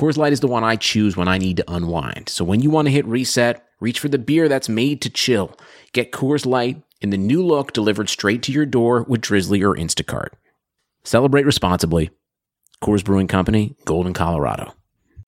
Coors Light is the one I choose when I need to unwind. So when you want to hit reset, reach for the beer that's made to chill. Get Coors Light in the new look delivered straight to your door with Drizzly or Instacart. Celebrate responsibly. Coors Brewing Company, Golden, Colorado.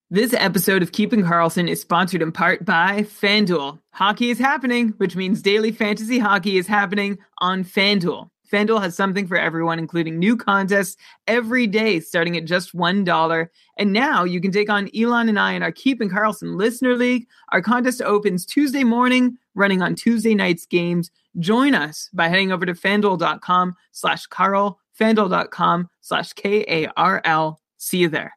This episode of Keeping Karlsson is sponsored in part by FanDuel. Hockey is happening, which means daily fantasy hockey is happening on FanDuel. FanDuel has something for everyone, including new contests every day starting at just $1. And now you can take on Elon and I in our Keeping Karlsson Listener League. Our contest opens Tuesday morning, running on Tuesday night's games. Join us by heading over to fanduel.com slash Karl, fanduel.com slash K A R L. See you there.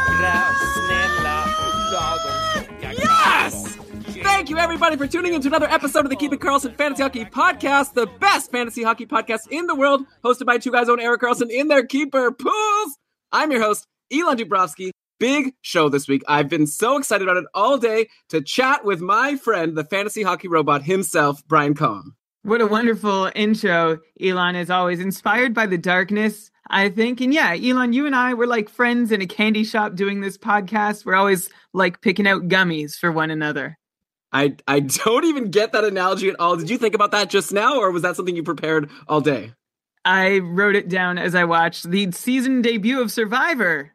Thank you, everybody, for tuning in to another episode of the Keep It Karlsson Fantasy Hockey Podcast, the best fantasy hockey podcast in the world, hosted by two guys own Erik Karlsson in their keeper pools. I'm your host, Elon Dubrovsky. Big show this week. I've been so excited about it all day to chat with my friend, the fantasy hockey robot himself, Brian Cohen. What a wonderful intro. Elon is always inspired by the darkness, I think. And yeah, Elon, you and I, we're like friends in a candy shop doing this podcast. We're always like picking out gummies for one another. I I don't even get that analogy at all. Did you think about that just now, or was that something you prepared all day? I wrote it down as I watched the season debut of Survivor.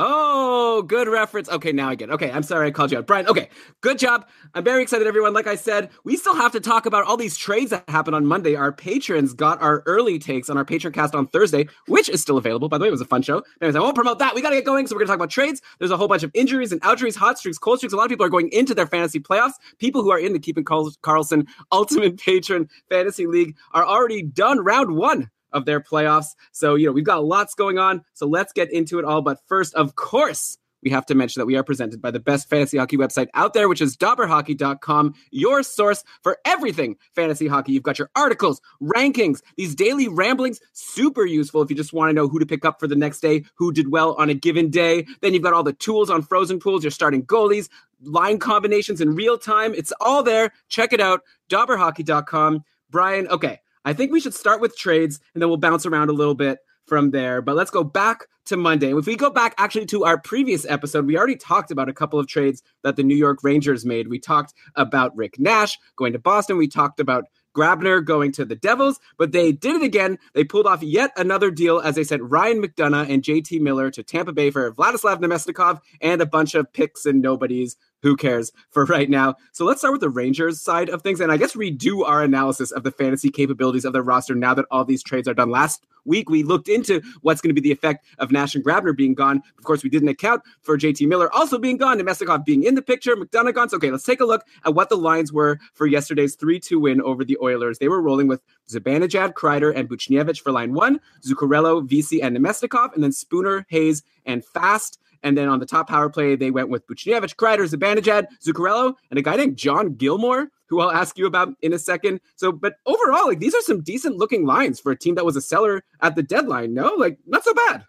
Oh, good reference. Okay, now I get it. Okay, I'm sorry I called you out. Brian, okay, good job. I'm very excited, everyone. Like I said, we still have to talk about all these trades that happened on Monday. Our patrons got our early takes on our patron cast on Thursday, which is still available. By the way, it was a fun show. Anyways, I won't promote that. We got to get going. So we're going to talk about trades. There's a whole bunch of injuries and outjuries, hot streaks, cold streaks. A lot of people are going into their fantasy playoffs. People who are in the Keeping Karlsson Ultimate Patron Fantasy League are already done round one of their playoffs. So, you know, we've got lots going on. So let's get into it all. But first, of course, we have to mention that we are presented by the best fantasy hockey website out there, which is dobberhockey.com, your source for everything fantasy hockey. You've got your articles, rankings, these daily ramblings, super useful if you just want to know who to pick up for the next day, who did well on a given day. Then you've got all the tools on frozen pools, your starting goalies, line combinations in real time. It's all there. Check it out, dobberhockey.com. Brian, okay. I think we should start with trades and then we'll bounce around a little bit from there. But let's go back to Monday. If we go back actually to our previous episode, we already talked about a couple of trades that the New York Rangers made. We talked about Rick Nash going to Boston. We talked about Grabner going to the Devils, but they did it again. They pulled off yet another deal as they sent Ryan McDonagh and JT Miller to Tampa Bay for Vladislav Namestnikov and a bunch of picks and nobodies who cares for right now. So let's start with the Rangers side of things and I guess redo our analysis of the fantasy capabilities of the roster now that all these trades are done. Last week we looked into what's going to be the effect of Nash and Grabner being gone. Of course, we didn't account for JT Miller also being gone, Namestnikov being in the picture, McDonagh gone. So, okay, let's take a look at what the lines were for yesterday's 3-2 win over the Oilers. They were rolling with Zibanejad, Kreider, and Buchnevich for line one, Zuccarello, Vesey, and Namestnikov, and then Spooner, Hayes, and Fast. And then on the top power play, they went with Buchnevich, Kreider, Zibanejad, Zuccarello, and a guy named John Gilmour, who I'll ask you about in a second. So, but overall, like these are some decent looking lines for a team that was a seller at the deadline. No, like not so bad.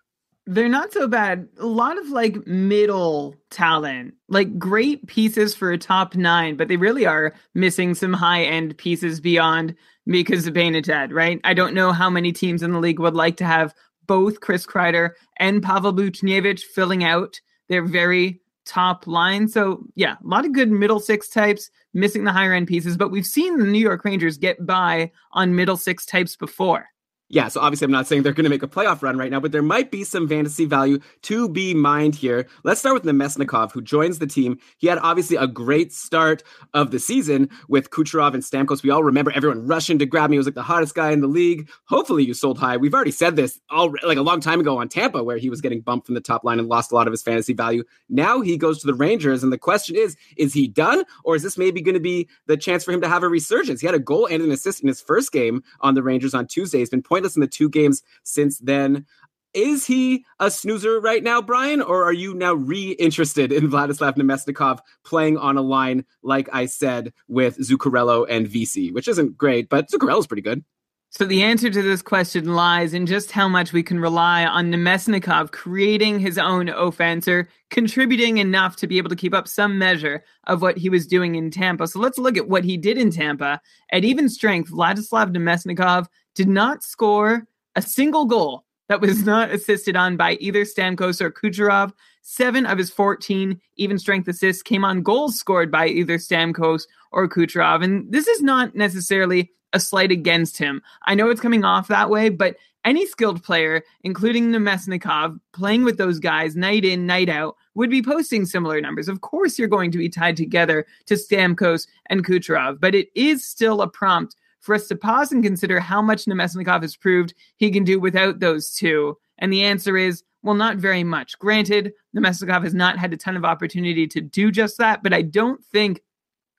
They're not so bad. A lot of like middle talent, like great pieces for a top nine, but they really are missing some high end pieces beyond Mika Zibanejad, right? I don't know how many teams in the league would like to have both Chris Kreider and Pavel Buchnevich filling out their very top line. So yeah, a lot of good middle six types, missing the higher end pieces, but we've seen the New York Rangers get by on middle six types before. Yeah, so obviously I'm not saying they're going to make a playoff run right now, but there might be some fantasy value to be mined here. Let's start with Namestnikov, who joins the team. He had obviously a great start of the season with Kucherov and Stamkos. We all remember everyone rushing to grab me. He was like the hottest guy in the league. Hopefully you sold high. We've already said this all like a long time ago on Tampa, where he was getting bumped from the top line and lost a lot of his fantasy value. Now he goes to the Rangers, and the question is, is he done, or is this maybe going to be the chance for him to have a resurgence? He had a goal and an assist in his first game on the Rangers on Tuesday. He's been pointless in the two games since then. Is he a snoozer right now, Brian, or are you now re-interested in Vladislav Namestnikov playing on a line, like I said, with Zuccarello and Vesey, which isn't great, but Zuccarello's pretty good. So the answer to this question lies in just how much we can rely on Namestnikov creating his own offense or contributing enough to be able to keep up some measure of what he was doing in Tampa. So let's look at what he did in Tampa. At even strength, Vladislav Namestnikov did not score a single goal that was not assisted on by either Stamkos or Kucherov. Seven of his 14 even strength assists came on goals scored by either Stamkos or Kucherov. And this is not necessarily a slight against him. I know it's coming off that way, but any skilled player, including Namestnikov, playing with those guys night in, night out, would be posting similar numbers. Of course, you're going to be tied together to Stamkos and Kucherov, but it is still a prompt for us to pause and consider how much Namestnikov has proved he can do without those two. And the answer is, well, not very much. Granted, Namestnikov has not had a ton of opportunity to do just that, but I don't think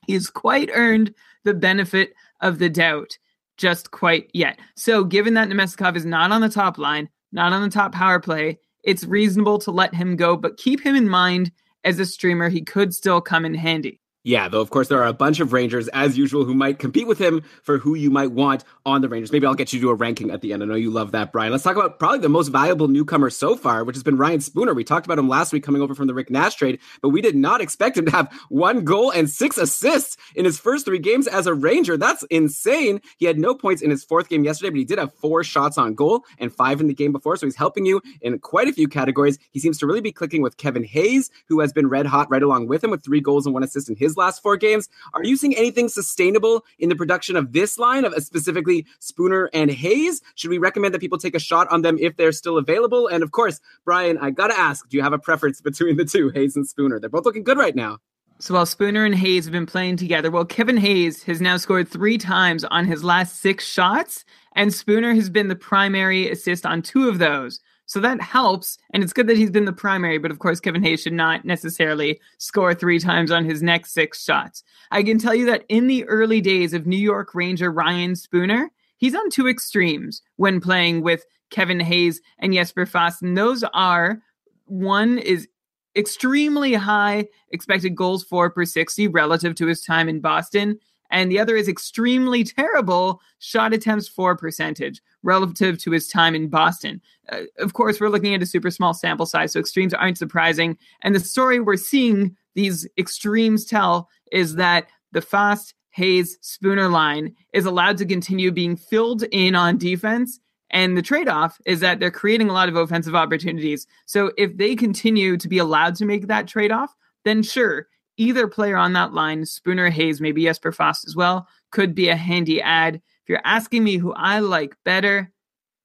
he's quite earned the benefit of the doubt just quite yet. So, given that Namestnikov is not on the top line, not on the top power play, it's reasonable to let him go, but keep him in mind as a streamer. He could still come in handy. Yeah, though, of course, there are a bunch of Rangers, as usual, who might compete with him for who you might want on the Rangers. Maybe I'll get you to do a ranking at the end. I know you love that, Brian. Let's talk about probably the most valuable newcomer so far, which has been Ryan Spooner. We talked about him last week coming over from the Rick Nash trade, but we did not expect him to have one goal and six assists in his first three games as a Ranger. That's insane. He had no points in his fourth game yesterday, but he did have four shots on goal and five in the game before. So he's helping you in quite a few categories. He seems to really be clicking with Kevin Hayes, who has been red hot right along with him with three goals and one assist in his last four games. Are you seeing anything sustainable in the production of this line of uh, specifically Spooner and Hayes? Should we recommend that people take a shot on them if they're still available? And of course, Brian, I gotta ask, do you have a preference between the two, Hayes and Spooner? They're both looking good right now. So while Spooner and Hayes have been playing together, well, Kevin Hayes has now scored three times on his last six shots, and Spooner has been the primary assist on two of those. So that helps, and it's good that he's been the primary, but of course, Kevin Hayes should not necessarily score three times on his next six shots. I can tell you that in the early days of New York Ranger Ryan Spooner, he's on two extremes when playing with Kevin Hayes and Jesper Fast, and those are one is extremely high expected goals for per 60 relative to his time in Boston and the other is extremely terrible shot attempts for percentage relative to his time in Boston. Uh, of course, we're looking at a super small sample size, so extremes aren't surprising. And the story we're seeing these extremes tell is that the fast Hayes Spooner line is allowed to continue being filled in on defense. And the trade off is that they're creating a lot of offensive opportunities. So if they continue to be allowed to make that trade off, then sure, either player on that line, Spooner, Hayes, maybe Jesper Fast as well, could be a handy ad. If you're asking me who I like better,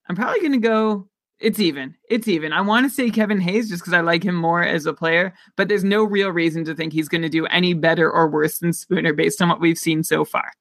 I'm probably going to go. It's even. It's even. I want to say Kevin Hayes just because I like him more as a player, but there's no real reason to think he's going to do any better or worse than Spooner based on what we've seen so far.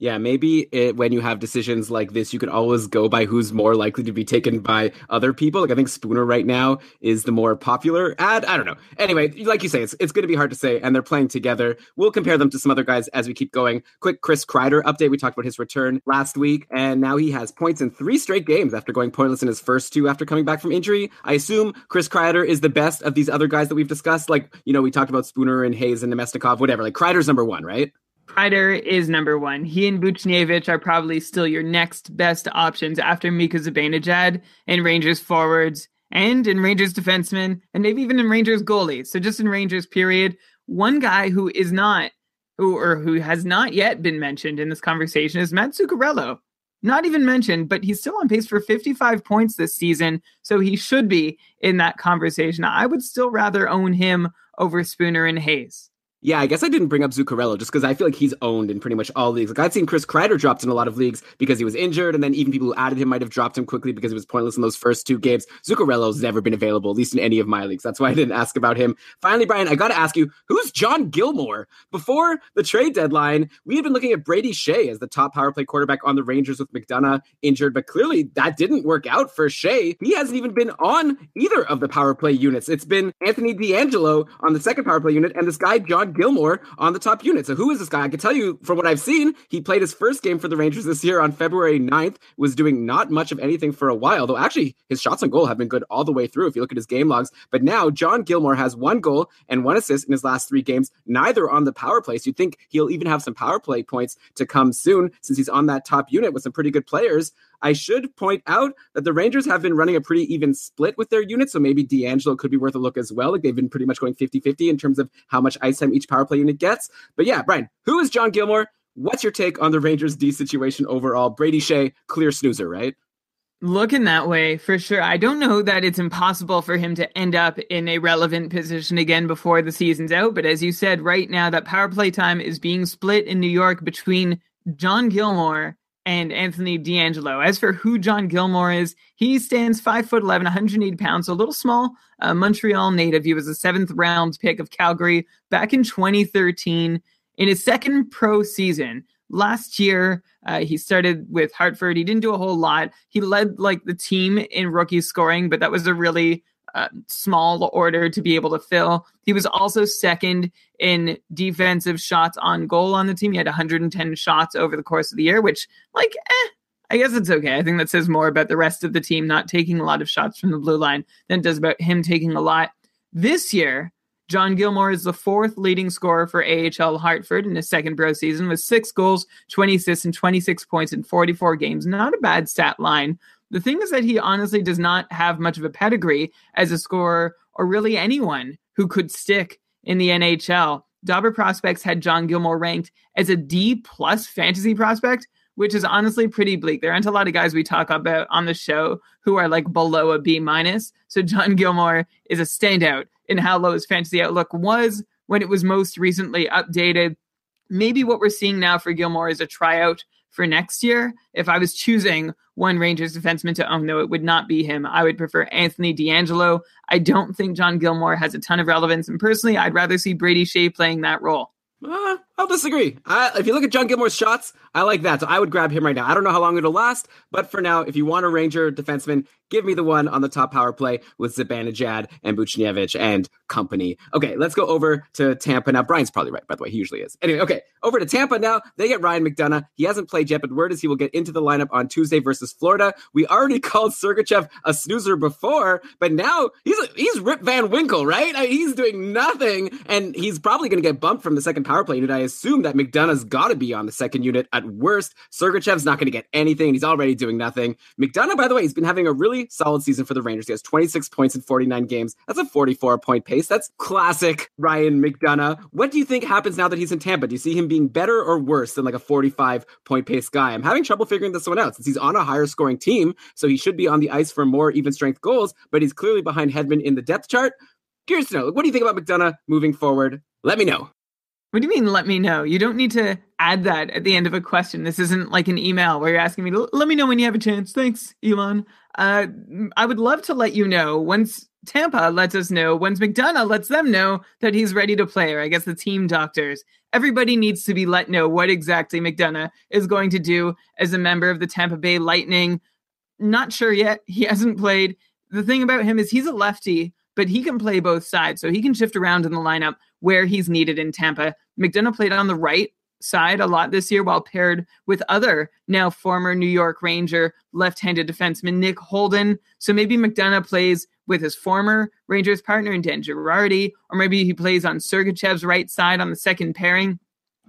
Yeah, maybe it, when you have decisions like this, you can always go by who's more likely to be taken by other people. Like I think Spooner right now is the more popular ad. I don't know. Anyway, like you say, it's it's going to be hard to say, and they're playing together. We'll compare them to some other guys as we keep going. Quick Chris Kreider update. We talked about his return last week, and now he has points in three straight games after going pointless in his first two after coming back from injury. I assume Chris Kreider is the best of these other guys that we've discussed. Like you know, we talked about Spooner and Hayes and Namestnikov, whatever. Like Kreider's number one, right? Kreider is number one. He and Buchnevich are probably still your next best options after Mika Zibanejad in Rangers forwards and in Rangers defensemen and maybe even in Rangers goalies. So just in Rangers period, one guy who is not who or who has not yet been mentioned in this conversation is Matt Zuccarello. Not even mentioned, but he's still on pace for 55 points this season, so he should be in that conversation. I would still rather own him over Spooner and Hayes. Yeah, I guess I didn't bring up Zuccarello just because I feel like he's owned in pretty much all leagues. Like I'd seen Chris Kreider dropped in a lot of leagues because he was injured, and then even people who added him might have dropped him quickly because he was pointless in those first two games. Zuccarello's never been available, at least in any of my leagues. That's why I didn't ask about him. Finally, Brian, I got to ask you, who's John Gilmour? Before the trade deadline, we had been looking at Brady Skjei as the top power play quarterback on the Rangers with McDonagh injured, but clearly that didn't work out for Skjei. He hasn't even been on either of the power play units. It's been Anthony DeAngelo on the second power play unit and this guy John Gilmour on the top unit. So who is this guy? I can tell you from what I've seen, he played his first game for the Rangers this year on February 9th, was doing not much of anything for a while, though actually his shots on goal have been good all the way through if you look at his game logs. But now John Gilmour has one goal and one assist in his last three games, neither on the power play. So you think he'll even have some power play points to come soon since he's on that top unit with some pretty good players. I should point out that the Rangers have been running a pretty even split with their units, so maybe DeAngelo could be worth a look as well. Like they've been pretty much going 50 50 in terms of how much ice time each power play unit gets. But yeah, Brian, who is John Gilmour? What's your take on the Rangers D situation overall? Brady Skjei, clear snoozer, right? Looking that way, for sure. I don't know that it's impossible for him to end up in a relevant position again before the season's out. But as you said, right now, that power play time is being split in New York between John Gilmour and Anthony DeAngelo. As for who John Gilmour is, he stands five foot 11, 180 pounds, so a little small, uh, Montreal native. He was a seventh round pick of Calgary back in 2013. In his second pro season, last year, uh, he started with Hartford. He didn't do a whole lot. He led like the team in rookie scoring, but that was a really uh, small order to be able to fill. He was also second in defensive shots on goal on the team. He had 110 shots over the course of the year, which, like, eh, I guess it's okay. I think that says more about the rest of the team not taking a lot of shots from the blue line than it does about him taking a lot. This year, John Gilmour is the fourth leading scorer for AHL Hartford in his second pro season with six goals, 20 assists, and 26 points in 44 games. Not a bad stat line. The thing is that he honestly does not have much of a pedigree as a scorer or really anyone who could stick in the NHL. Dobber Prospects had John Gilmour ranked as a D plus fantasy prospect, which is honestly pretty bleak. There aren't a lot of guys we talk about on the show who are like below a B minus. So John Gilmour is a standout in how low his fantasy outlook was when it was most recently updated. Maybe what we're seeing now for Gilmour is a tryout for next year. If I was choosing one Rangers defenseman to own, though, it would not be him. I would prefer Anthony DeAngelo. I don't think John Gilmour has a ton of relevance, and personally, I'd rather see Brady Skjei playing that role. Uh, I'll disagree. I, if you look at John Gilmour's shots, I like that. So I would grab him right now. I don't know how long it'll last, but for now, if you want a Ranger defenseman, give me the one on the top power play with Zibanejad and Buchnevich and company. Okay, let's go over to Tampa now. Brian's probably right, by the way. He usually is. Anyway, okay, over to Tampa now. They get Ryan McDonagh. He hasn't played yet, but word is he will get into the lineup on Tuesday versus Florida. We already called Sergachev a snoozer before, but now he's he's Rip Van Winkle, right? I mean, he's doing nothing, and he's probably going to get bumped from the second power play unit. I assume that McDonagh's got to be on the second unit at worst. Sergachev's not going to get anything. He's already doing nothing. McDonagh, by the way, he's been having a really solid season for the Rangers. He has 26 points in 49 games. That's a 44 point pace. That's classic Ryan McDonagh. What do you think happens now that he's in Tampa? Do you see him being better or worse than like a 45 point pace guy? I'm having trouble figuring this one out since he's on a higher scoring team, so he should be on the ice for more even strength goals, but he's clearly behind Hedman in the depth chart. Curious to know, what do you think about McDonagh moving forward? Let me know. What do you mean, let me know? You don't need to add that at the end of a question. This isn't like an email where you're asking me to let me know when you have a chance. Thanks, Elon. Uh, I would love to let you know once Tampa lets us know, once McDonagh lets them know that he's ready to play, or I guess the team doctors. Everybody needs to be let know what exactly McDonagh is going to do as a member of the Tampa Bay Lightning. Not sure yet. He hasn't played. The thing about him is he's a lefty, but he can play both sides, so he can shift around in the lineup where he's needed in Tampa. McDonagh played on the right side a lot this year while paired with other now former New York Ranger left-handed defenseman Nick Holden. So maybe McDonagh plays with his former Rangers partner in Dan Girardi, or maybe he plays on Sergachev's right side on the second pairing.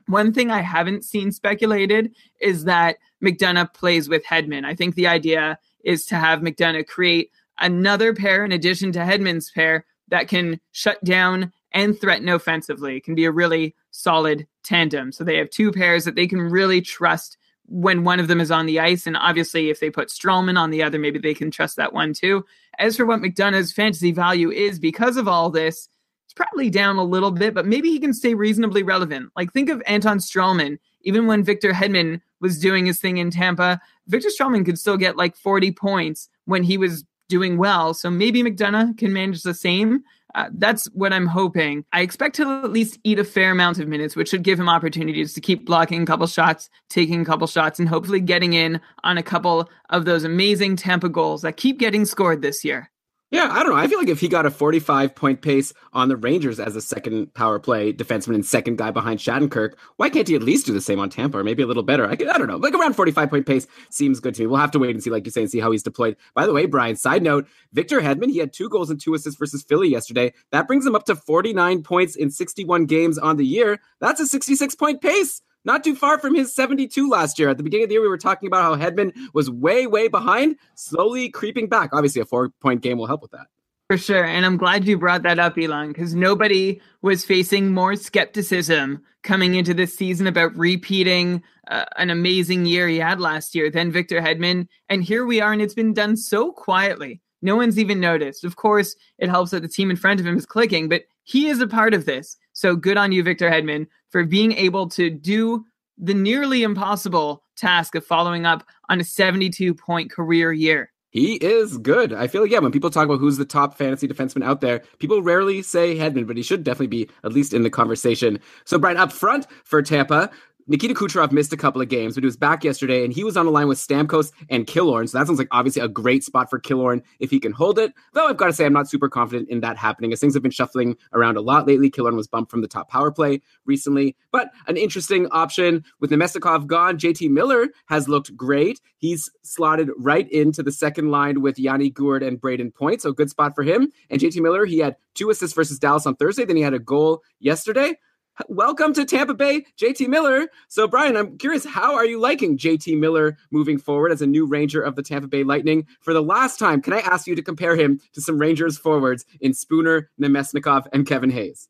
One thing I haven't seen speculated is that McDonagh plays with Hedman. I think the idea is to have McDonagh create another pair in addition to Hedman's pair that can shut down and threaten offensively. Can be a really solid tandem. So they have two pairs that they can really trust when one of them is on the ice. And obviously, if they put Stralman on the other, maybe they can trust that one too. As for what McDonagh's fantasy value is because of all this, it's probably down a little bit, but maybe he can stay reasonably relevant. Like think of Anton Stralman. Even when Victor Hedman was doing his thing in Tampa, Victor Stralman could still get like 40 points when he was doing well. So maybe McDonagh can manage the same. Uh, that's what I'm hoping. I expect to at least eat a fair amount of minutes, which should give him opportunities to keep blocking a couple shots, taking a couple shots, and hopefully getting in on a couple of those amazing Tampa goals that keep getting scored this year. Yeah, I don't know. I feel like if he got a 45 point pace on the Rangers as a second power play defenseman and second guy behind Shattenkirk, why can't he at least do the same on Tampa or maybe a little better? I, could, I don't know. Like around 45 point pace seems good to me. We'll have to wait and see, like you say, and see how he's deployed. By the way, Brian, side note Victor Hedman, he had two goals and two assists versus Philly yesterday. That brings him up to 49 points in 61 games on the year. That's a 66 point pace not too far from his 72 last year. At the beginning of the year, we were talking about how Hedman was way, way behind, slowly creeping back. Obviously, a four point game will help with that. For sure. And I'm glad you brought that up, Elon, because nobody was facing more skepticism coming into this season about repeating uh, an amazing year he had last year than Victor Hedman. And here we are, and it's been done so quietly. No one's even noticed. Of course, it helps that the team in front of him is clicking, but he is a part of this. So good on you, Victor Hedman, for being able to do the nearly impossible task of following up on a 72 point career year. He is good. I feel like, yeah, when people talk about who's the top fantasy defenseman out there, people rarely say Hedman, but he should definitely be at least in the conversation. So, Brian, up front for Tampa, Nikita Kucherov missed a couple of games, but he was back yesterday and he was on the line with Stamkos and Killorn. So that sounds like obviously a great spot for Killorn if he can hold it. Though I've got to say, I'm not super confident in that happening as things have been shuffling around a lot lately. Killorn was bumped from the top power play recently, but an interesting option with Namestnikov gone. JT Miller has looked great. He's slotted right into the second line with Yanni Gourde and Brayden Point. So good spot for him. And JT Miller, he had two assists versus Dallas on Thursday. Then he had a goal yesterday welcome to Tampa Bay, JT Miller. So, Brian, I'm curious, how are you liking JT Miller moving forward as a new Ranger of the Tampa Bay Lightning? For the last time, can I ask you to compare him to some Rangers forwards in Spooner, Namestnikov, and Kevin Hayes?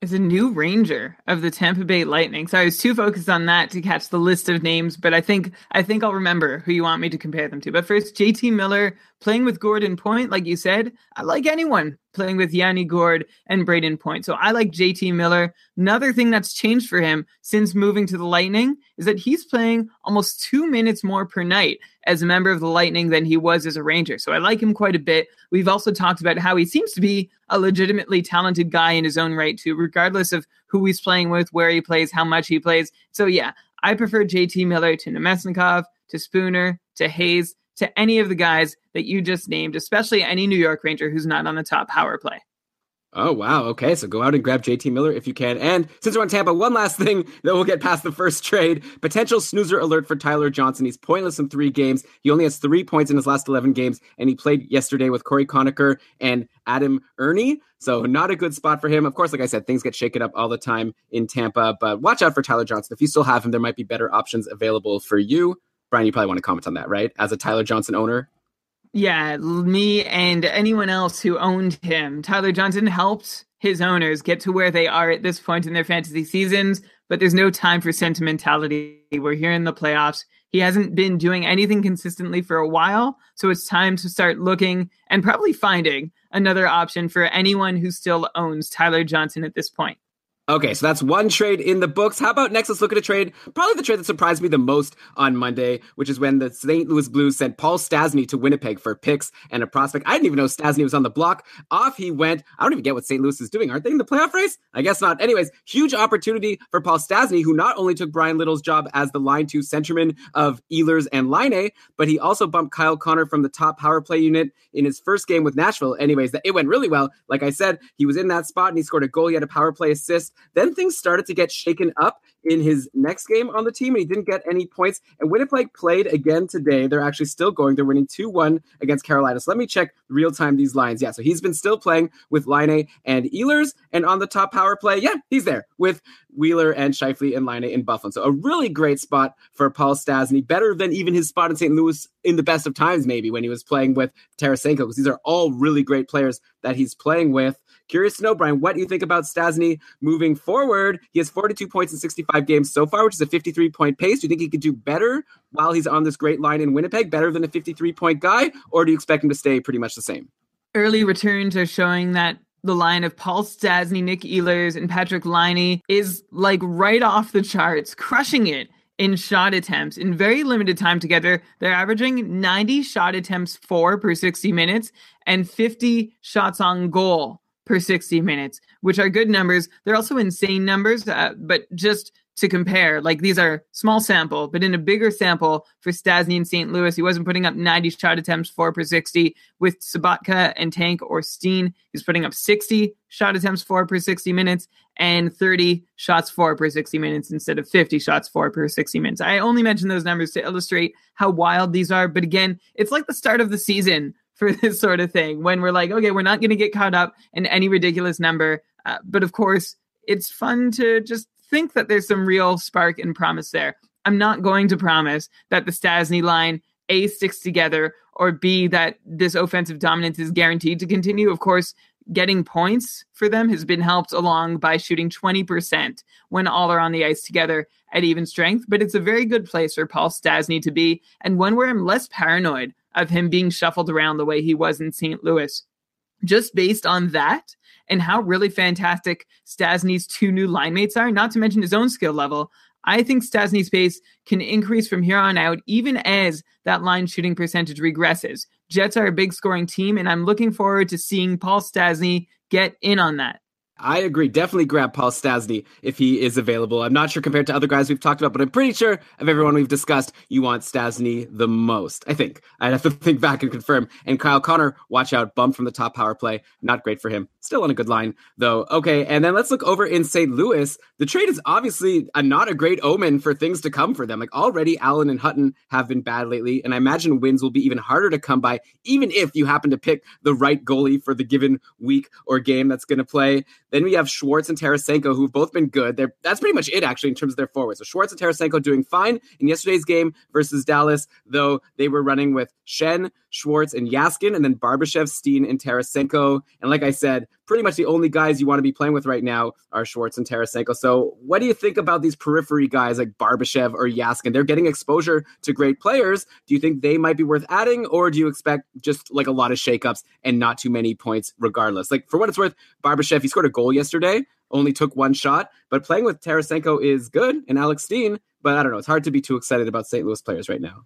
Is a new Ranger of the Tampa Bay Lightning. So I was too focused on that to catch the list of names, but I think I think I'll remember who you want me to compare them to. But first, JT Miller playing with Gordon Point, like you said, I like anyone playing with Yanni Gourde and Brayden Point. So I like JT Miller. Another thing that's changed for him since moving to the Lightning is that he's playing almost two minutes more per night as a member of the Lightning than he was as a Ranger. So I like him quite a bit. We've also talked about how he seems to be a legitimately talented guy in his own right, too, regardless of who he's playing with, where he plays, how much he plays. So yeah, I prefer JT Miller to Namestnikov, to Spooner, to Hayes, to any of the guys that you just named, especially any New York Ranger who's not on the top power play. Oh wow. Okay, so go out and grab JT Miller if you can. And since we're on Tampa, one last thing that we'll get past the first trade: potential snoozer alert for Tyler Johnson. He's pointless in three games. He only has three points in his last eleven games, and he played yesterday with Cory Conacher and Adam Erne. So not a good spot for him. Of course, like I said, things get shaken up all the time in Tampa, but watch out for Tyler Johnson. If you still have him, there might be better options available for you. Brian, you probably want to comment on that, right? As a Tyler Johnson owner. Yeah, me and anyone else who owned him. Tyler Johnson helped his owners get to where they are at this point in their fantasy seasons, but there's no time for sentimentality. We're here in the playoffs. He hasn't been doing anything consistently for a while, so it's time to start looking and probably finding another option for anyone who still owns Tyler Johnson at this point. Okay, so that's one trade in the books. How about next? Let's look at a trade. Probably the trade that surprised me the most on Monday, which is when the St. Louis Blues sent Paul Stastny to Winnipeg for picks and a prospect. I didn't even know Stastny was on the block. Off he went. I don't even get what St. Louis is doing. Aren't they in the playoff race? I guess not. Anyways, huge opportunity for Paul Stastny, who not only took Bryan Little's job as the line two centerman of Ehlers and Laine, but he also bumped Kyle Connor from the top power play unit in his first game with Nashville. Anyways, it went really well. Like I said, he was in that spot and he scored a goal. He had a power play assist. Then things started to get shaken up in his next game on the team, and he didn't get any points. And Winnipeg played again today. They're actually still going. They're winning 2 1 against Carolina. So let me check real time these lines. Yeah, so he's been still playing with Laine and Ehlers. And on the top power play, yeah, he's there with Wheeler and Scheifele and Laine in Buffalo. So a really great spot for Paul Stastny, better than even his spot in St. Louis in the best of times, maybe when he was playing with Tarasenko, because these are all really great players that he's playing with. Curious to know, Brian, what do you think about Stastny moving forward? He has 42 points in 65 games so far, which is a 53 point pace. Do you think he could do better while he's on this great line in Winnipeg, better than a 53 point guy, or do you expect him to stay pretty much the same? Early returns are showing that the line of Paul Stastny, Nick Ehlers, and Patrik Laine is like right off the charts, crushing it in shot attempts in very limited time together. They're averaging 90 shot attempts for per 60 minutes and 50 shots on goal per 60 minutes, which are good numbers. They're also insane numbers, uh, but just to compare, like these are small sample, but in a bigger sample for Stastny in St. Louis, he wasn't putting up 90 shot attempts, four per 60. With Sobotka and Tank or Steen, he's putting up 60 shot attempts, four per 60 minutes, and 30 shots, four per 60 minutes instead of 50 shots, four per 60 minutes. I only mention those numbers to illustrate how wild these are. But again, it's like the start of the season for this sort of thing when we're like, okay, we're not going to get caught up in any ridiculous number. Uh, but of course, it's fun to just think that there's some real spark and promise there. I'm not going to promise that the Stastny line A sticks together or B that this offensive dominance is guaranteed to continue. Of course, getting points for them has been helped along by shooting 20% when all are on the ice together at even strength, but it's a very good place for Paul Stastny to be and one where I'm less paranoid of him being shuffled around the way he was in St. Louis. Just based on that, and how really fantastic Stastny's two new line mates are, not to mention his own skill level. I think Stastny's pace can increase from here on out, even as that line shooting percentage regresses. Jets are a big scoring team, and I'm looking forward to seeing Paul Stastny get in on that. I agree. Definitely grab Paul Stastny if he is available. I'm not sure compared to other guys we've talked about, but I'm pretty sure of everyone we've discussed, you want Stastny the most. I think. I'd have to think back and confirm. And Kyle Connor, watch out, bump from the top power play. Not great for him. Still on a good line, though. Okay, and then let's look over in St. Louis. The trade is obviously a, not a great omen for things to come for them. Like already, Allen and Hutton have been bad lately, and I imagine wins will be even harder to come by, even if you happen to pick the right goalie for the given week or game that's going to play. Then we have Schwartz and Tarasenko, who've both been good. They're, that's pretty much it, actually, in terms of their forwards. So Schwartz and Tarasenko doing fine in yesterday's game versus Dallas, though they were running with Schenn, Schwartz, and Jaskin, and then Barbashev, Steen, and Tarasenko. And like I said, pretty much the only guys you want to be playing with right now are Schwartz and Tarasenko. So what do you think about these periphery guys like Barbashev or Jaskin? They're getting exposure to great players. Do you think they might be worth adding, or do you expect just like a lot of shakeups and not too many points regardless? Like for what it's worth, Barbashev, he scored a goal yesterday, only took one shot, but playing with Tarasenko is good and Alex Steen. But I don't know. It's hard to be too excited about St. Louis players right now.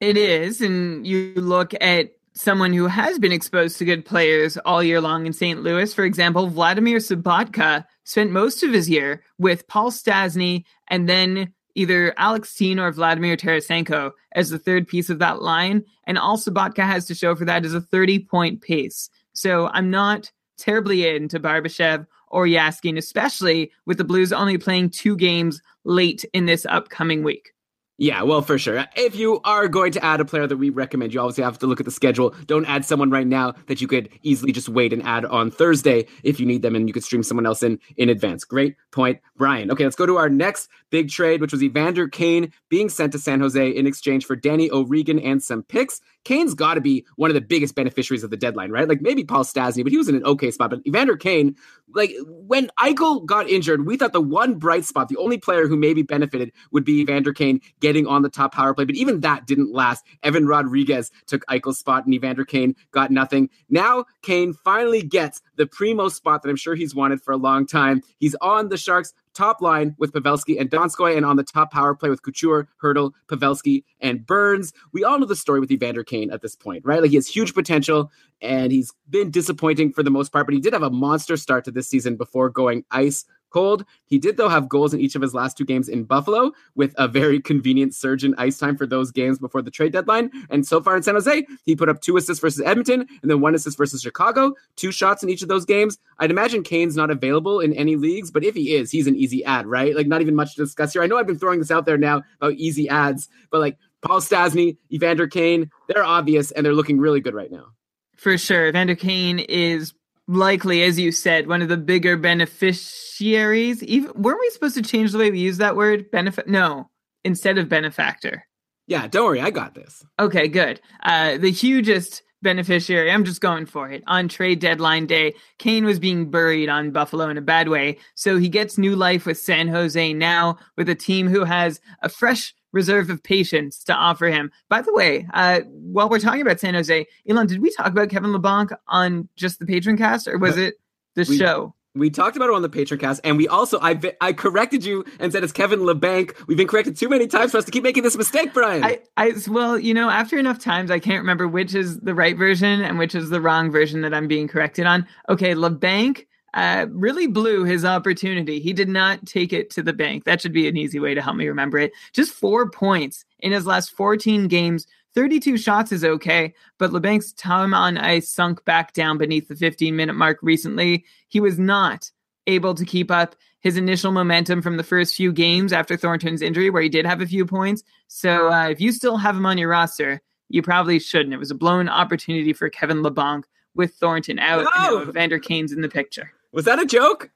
It is. And you look at someone who has been exposed to good players all year long in St. Louis. For example, Vladimir Sobotka spent most of his year with Paul Stastny and then either Alex Steen or Vladimir Tarasenko as the third piece of that line. And all Sobotka has to show for that is a 30 point pace. So I'm not terribly into Barbashev or Jaskin, especially with the Blues only playing two games late in this upcoming week. Yeah, well, for sure. If you are going to add a player that we recommend, you obviously have to look at the schedule. Don't add someone right now that you could easily just wait and add on Thursday if you need them and you could stream someone else in in advance. Great point, Brian. Okay, let's go to our next big trade, which was Evander Kane being sent to San Jose in exchange for Danny O'Regan and some picks. Kane's got to be one of the biggest beneficiaries of the deadline, right? Like maybe Paul Stastny, but he was in an okay spot. But Evander Kane, like when Eichel got injured, we thought the one bright spot, the only player who maybe benefited would be Evander Kane getting on the top power play. But even that didn't last. Evan Rodrigues took Eichel's spot and Evander Kane got nothing. Now Kane finally gets the primo spot that I'm sure he's wanted for a long time. He's on the Sharks top line with Pavelski and Donskoy, and on the top power play with Couture, Hertl, Pavelski, and Burns. We all know the story with Evander Kane at this point, right? Like he has huge potential, and he's been disappointing for the most part, but he did have a monster start to this season before going ice cold. He did, though, have goals in each of his last two games in Buffalo with a very convenient surge in ice time for those games before the trade deadline. And so far in San Jose, he put up two assists versus Edmonton and then one assist versus Chicago, two shots in each of those games. I'd imagine Kane's not available in any leagues, but if he is, he's an easy ad, right? Like, not even much to discuss here. I know I've been throwing this out there now about easy ads, but like Paul Stastny, Evander Kane, they're obvious and they're looking really good right now. For sure. Evander Kane is likely, as you said, one of the bigger beneficiaries. Even weren't we supposed to change the way we use that word? Benefit? No, instead of benefactor. Yeah, don't worry, I got this. Okay, good. Uh, the hugest beneficiary, I'm just going for it. On trade deadline day, Kane was being buried on Buffalo in a bad way, so he gets new life with San Jose now, with a team who has a fresh reserve of patience to offer him. By the way, uh, while we're talking about San Jose, Elon, did we talk about Kevin Labanc on just the patron cast, or was it? the We- show. We talked about it on the Patreon cast, and we also I I corrected you and said it's Kevin LeBanc. We've been corrected too many times for us to keep making this mistake, Brian. I, I, well, you know, after enough times, I can't remember which is the right version and which is the wrong version that I'm being corrected on. Okay, LeBanc uh, really blew his opportunity. He did not take it to the bank. That should be an easy way to help me remember it. Just four points in his last 14 games. 32 shots is okay, but LeBanc's time on ice sunk back down beneath the 15 minute mark recently. He was not able to keep up his initial momentum from the first few games after Thornton's injury, where he did have a few points. So uh, if you still have him on your roster, you probably shouldn't. It was a blown opportunity for Kevin LeBlanc with Thornton out No! and Vander Kane's in the picture. Was that a joke?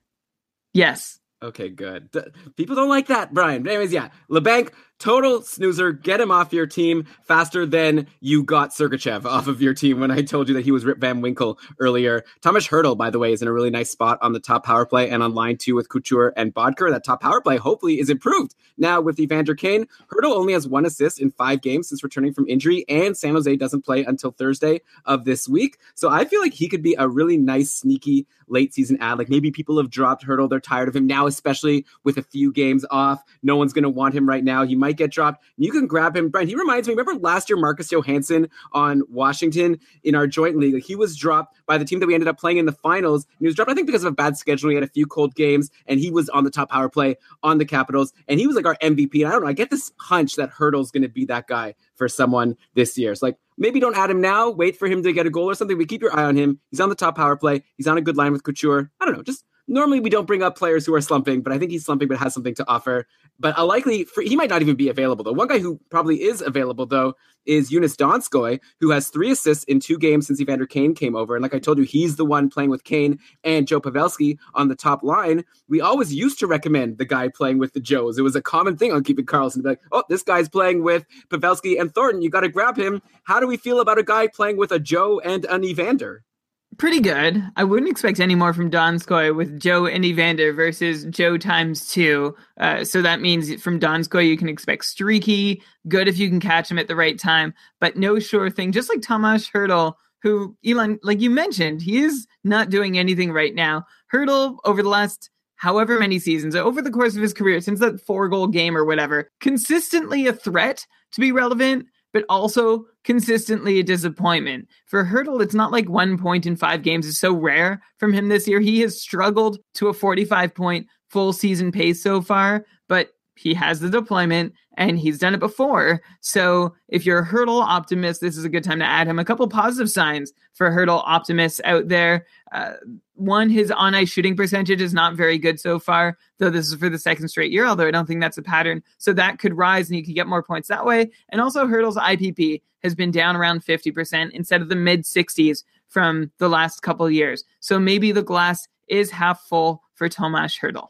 Yes. Okay, good. People don't like that, Brian. But anyways, yeah, LeBanc, total snoozer. Get him off your team faster than you got Sergachev off of your team when I told you that he was Rip Van Winkle earlier. Tomas Hertl, by the way, is in a really nice spot on the top power play and on line two with Couture and Boedker. That top power play hopefully is improved now with Evander Kane. Hertl only has one assist in five games since returning from injury, and San Jose doesn't play until Thursday of this week. So I feel like he could be a really nice, sneaky late season ad. Like maybe people have dropped Hertl. They're tired of him now, especially with a few games off. No one's going to want him right now. He might get dropped. You can grab him. Brian, he reminds me, remember last year, Marcus Johansson on Washington in our joint league? He was dropped by the team that we ended up playing in the finals. And he was dropped, I think, because of a bad schedule. He had a few cold games and he was on the top power play on the Capitals. And he was like our MVP. And I don't know, I get this hunch that Hertl's going to be that guy for someone this year. It's like, maybe don't add him now. Wait for him to get a goal or something. But keep your eye on him. He's on the top power play. He's on a good line with Couture. I don't know. Just normally we don't bring up players who are slumping, but I think he's slumping, but has something to offer. But a likely he might not even be available though. One guy who probably is available though is Joonas Donskoy, who has three assists in two games since Evander Kane came over. And like I told you, he's the one playing with Kane and Joe Pavelski on the top line. We always used to recommend the guy playing with the Joes. It was a common thing on Keeping Karlsson to be like, oh, this guy's playing with Pavelski and Thornton. You got to grab him. How do we feel about a guy playing with a Joe and an Evander? Pretty good. I wouldn't expect any more from Donskoy with Joe and Evander versus Joe times two. Uh, so that means from Donskoy, you can expect streaky, good if you can catch him at the right time, but no sure thing. Just like Tomas Hertl, who, Elon, like you mentioned, he is not doing anything right now. Hertl, over the last however many seasons, over the course of his career, since that four goal game or whatever, consistently a threat to be relevant, but also consistently a disappointment. For Hertl, it's not like one point in five games is so rare from him this year. He has struggled to a 45 point full season pace so far, he has the deployment and he's done it before. So if you're a Hertl optimist, this is a good time to add him. A couple positive signs for Hertl optimists out there. Uh, one, his on ice shooting percentage is not very good so far, though this is for the second straight year, although I don't think that's a pattern. So that could rise and you could get more points that way. And also, Hertl's IPP has been down around 50% instead of the mid 60s from the last couple years. So maybe the glass is half full for Tomas Hertl.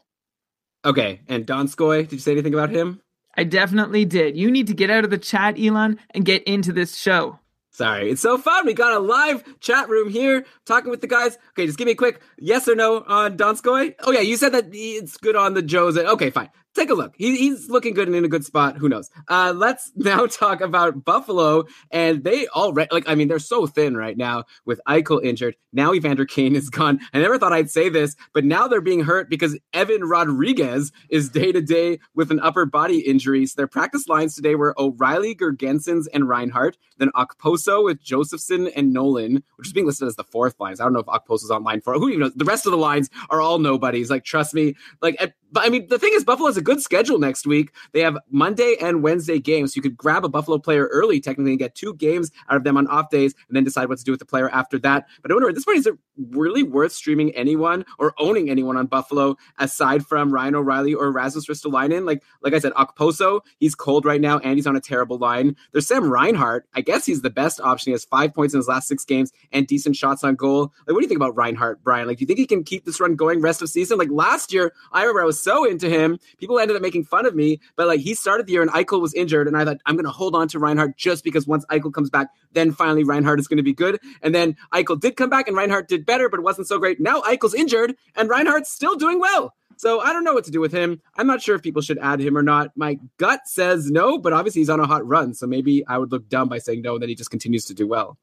Okay, and Donskoy, did you say anything about him? I definitely did. You need to get out of the chat, Elon, and get into this show. Sorry, it's so fun. We got a live chat room here talking with the guys. Okay, just give me a quick yes or no on Donskoy. Oh yeah, you said that it's good on the Joes. Okay, fine. Take a look. He, he's looking good and in a good spot. Who knows? Uh, let's now talk about Buffalo. And they already, like, I mean, they're so thin right now with Eichel injured. Now Evander Kane is gone. I never thought I'd say this, but now they're being hurt because Evan Rodrigues is day to day with an upper body injury. So their practice lines today were O'Reilly, Girgensons, and Reinhart. Then Okposo with Josefson and Nolan, which is being listed as the fourth lines. I don't know if Okposo's on line four. Who even knows? The rest of the lines are all nobodies. Like, trust me. Like, but I mean, the thing is, Buffalo has a good schedule next week. They have Monday and Wednesday games. So you could grab a Buffalo player early, technically, and get two games out of them on off days, and then decide what to do with the player after that. But I wonder at this point, is it really worth streaming anyone or owning anyone on Buffalo aside from Ryan O'Reilly or Rasmus Ristolainen? Like, like I said, Okposo, he's cold right now, and he's on a terrible line. There's Sam Reinhart. I guess he's the best option. He has five points in his last six games and decent shots on goal. Like, what do you think about Reinhart, Brian? Like, do you think he can keep this run going rest of season? Like last year, I remember I was so into him. People ended up making fun of me, but like he started the year and Eichel was injured, and I thought I'm going to hold on to Reinhart just because once Eichel comes back, then finally Reinhart is going to be good. And then Eichel did come back, and Reinhart did better, but it wasn't so great. Now Eichel's injured, and Reinhart's still doing well. So I don't know what to do with him. I'm not sure if people should add him or not. My gut says no, but obviously he's on a hot run, so maybe I would look dumb by saying no, and then he just continues to do well.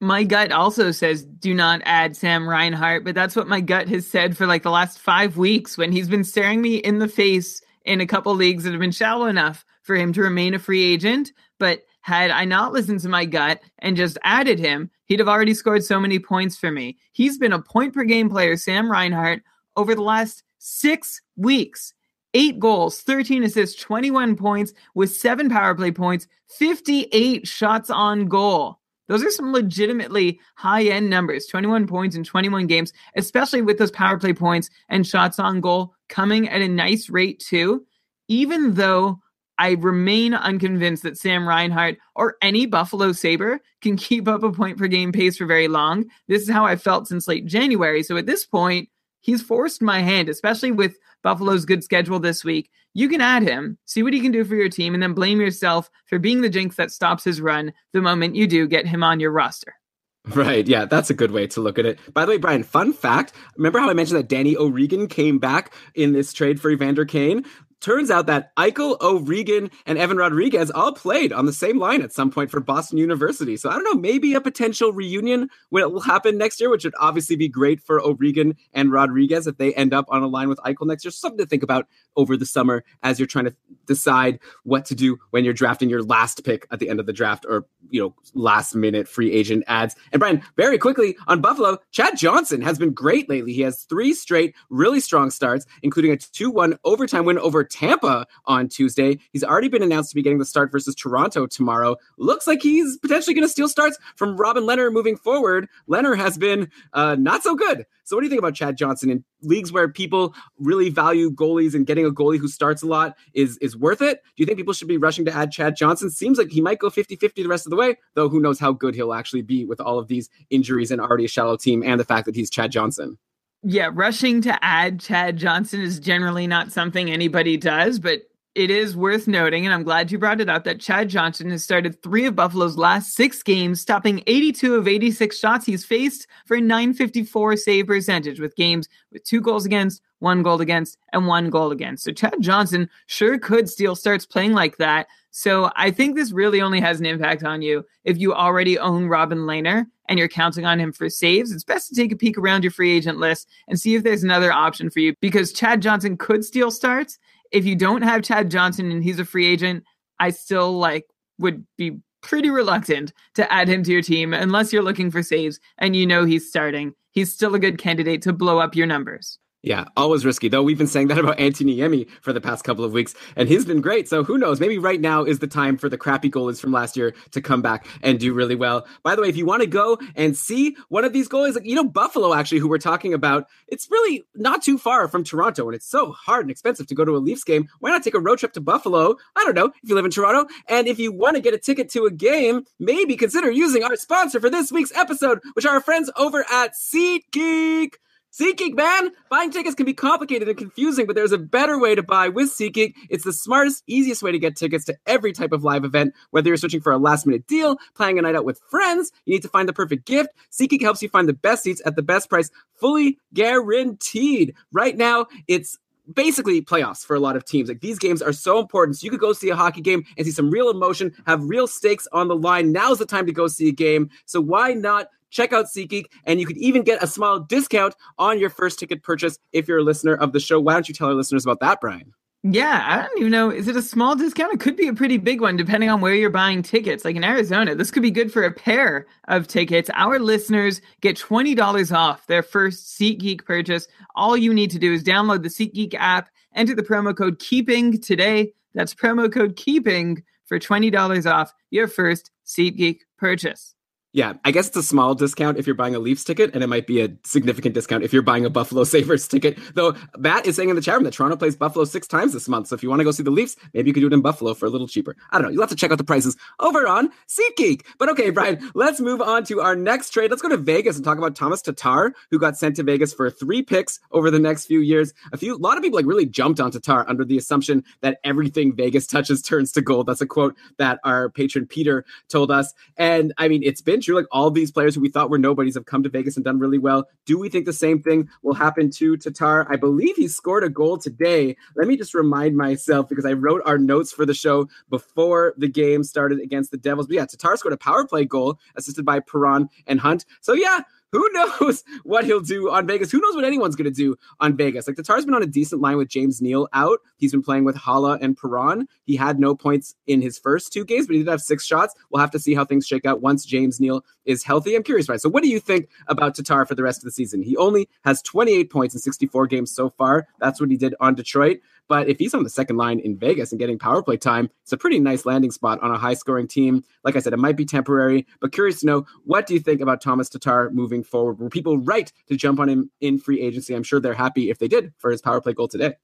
My gut also says do not add Sam Reinhart, but that's what my gut has said for like the last five weeks when he's been staring me in the face in a couple leagues that have been shallow enough for him to remain a free agent. But had I not listened to my gut and just added him, he'd have already scored so many points for me. He's been a point per game player, Sam Reinhart, over the last six weeks. Eight goals, 13 assists, 21 points with seven power play points, 58 shots on goal. Those are some legitimately high end numbers 21 points in 21 games, especially with those power play points and shots on goal coming at a nice rate, too. Even though I remain unconvinced that Sam Reinhart or any Buffalo Sabre can keep up a point per game pace for very long. This is how I felt since late January. So at this point, he's forced my hand, especially with Buffalo's good schedule this week. You can add him, see what he can do for your team, and then blame yourself for being the jinx that stops his run the moment you do get him on your roster. Right. Yeah, that's a good way to look at it. By the way, Brian, fun fact remember how I mentioned that Danny O'Regan came back in this trade for Evander Kane? Turns out that Eichel, O'Regan, and Evan Rodrigues all played on the same line at some point for Boston University. So I don't know, maybe a potential reunion will happen next year, which would obviously be great for O'Regan and Rodrigues if they end up on a line with Eichel next year. Something to think about over the summer as you're trying to decide what to do when you're drafting your last pick at the end of the draft or, you know, last minute free agent ads. And Brian, very quickly on Buffalo, Chad Johnson has been great lately. He has three straight really strong starts, including a 2 1 overtime win over Tampa on Tuesday. He's already been announced to be getting the start versus Toronto tomorrow. Looks like he's potentially going to steal starts from Robin Lehner moving forward. Leonard has been uh, not so good. So, what do you think about Chad Johnson in leagues where people really value goalies and getting a goalie who starts a lot is is worth it? Do you think people should be rushing to add Chad Johnson? Seems like he might go 50-50 the rest of the way, though who knows how good he'll actually be with all of these injuries and already a shallow team and the fact that he's Chad Johnson. Yeah, rushing to add Chad Johnson is generally not something anybody does, but it is worth noting, and I'm glad you brought it up, that Chad Johnson has started three of Buffalo's last six games, stopping 82 of 86 shots he's faced for a 954 save percentage, with games with two goals against, one goal against, and one goal against. So Chad Johnson sure could steal starts playing like that. So I think this really only has an impact on you if you already own Robin Lehner and you're counting on him for saves. It's best to take a peek around your free agent list and see if there's another option for you because Chad Johnson could steal starts. If you don't have Chad Johnson and he's a free agent, I still like would be pretty reluctant to add him to your team unless you're looking for saves and you know he's starting. He's still a good candidate to blow up your numbers. Yeah, always risky. Though we've been saying that about Antti Niemi for the past couple of weeks, and he's been great. So who knows? Maybe right now is the time for the crappy goalies from last year to come back and do really well. By the way, if you want to go and see one of these goalies, like you know Buffalo, actually, who we're talking about, it's really not too far from Toronto, and it's so hard and expensive to go to a Leafs game. Why not take a road trip to Buffalo? I don't know if you live in Toronto, and if you want to get a ticket to a game, maybe consider using our sponsor for this week's episode, which are our friends over at SeatGeek. SeatGeek, man! Buying tickets can be complicated and confusing, but there's a better way to buy with SeatGeek. It's the smartest, easiest way to get tickets to every type of live event. Whether you're searching for a last minute deal, planning a night out with friends, you need to find the perfect gift. SeatGeek helps you find the best seats at the best price, fully guaranteed. Right now, it's basically playoffs for a lot of teams. Like these games are so important. So you could go see a hockey game and see some real emotion, have real stakes on the line. Now's the time to go see a game. So why not check out SeatGeek, and you could even get a small discount on your first ticket purchase if you're a listener of the show. Why don't you tell our listeners about that, Brian? Yeah, I don't even know. Is it a small discount? It could be a pretty big one depending on where you're buying tickets. Like in Arizona, this could be good for a pair of tickets. Our listeners get $20 off their first SeatGeek purchase. All you need to do is download the SeatGeek app, enter the promo code KEEPING today. That's promo code KEEPING for $20 off your first SeatGeek purchase. Yeah, I guess it's a small discount if you're buying a Leafs ticket, and it might be a significant discount if you're buying a Buffalo Sabres ticket. Though Matt is saying in the chat room that Toronto plays Buffalo six times this month. So if you want to go see the Leafs, maybe you could do it in Buffalo for a little cheaper. I don't know. You'll have to check out the prices over on SeatGeek. But okay, Brian, let's move on to our next trade. Let's go to Vegas and talk about Tomas Tatar, who got sent to Vegas for three picks over the next few years. A few, a lot of people like really jumped on Tatar under the assumption that everything Vegas touches turns to gold. That's a quote that our patron Peter told us. And I mean, it's been been true. Like all these players who we thought were nobodies have come to Vegas and done really well. Do we think the same thing will happen to Tatar? I believe he scored a goal today. Let me just remind myself because I wrote our notes for the show before the game started against the Devils. But yeah, Tatar scored a power play goal assisted by Perron and Hunt. So yeah, who knows what he'll do on Vegas? Who knows what anyone's going to do on Vegas? Like Tatar's been on a decent line with James Neal out. He's been playing with Haula and Perron. He had no points in his first two games, but he did have six shots. We'll have to see how things shake out once James Neal is healthy. I'm curious, right? So, what do you think about Tatar for the rest of the season? He only has 28 points in 64 games so far. That's what he did on Detroit. But if he's on the second line in Vegas and getting power play time, it's a pretty nice landing spot on a high scoring team. Like I said, it might be temporary, but curious to know what do you think about Tomas Tatar moving forward? Were people right to jump on him in free agency? I'm sure they're happy if they did for his power play goal today.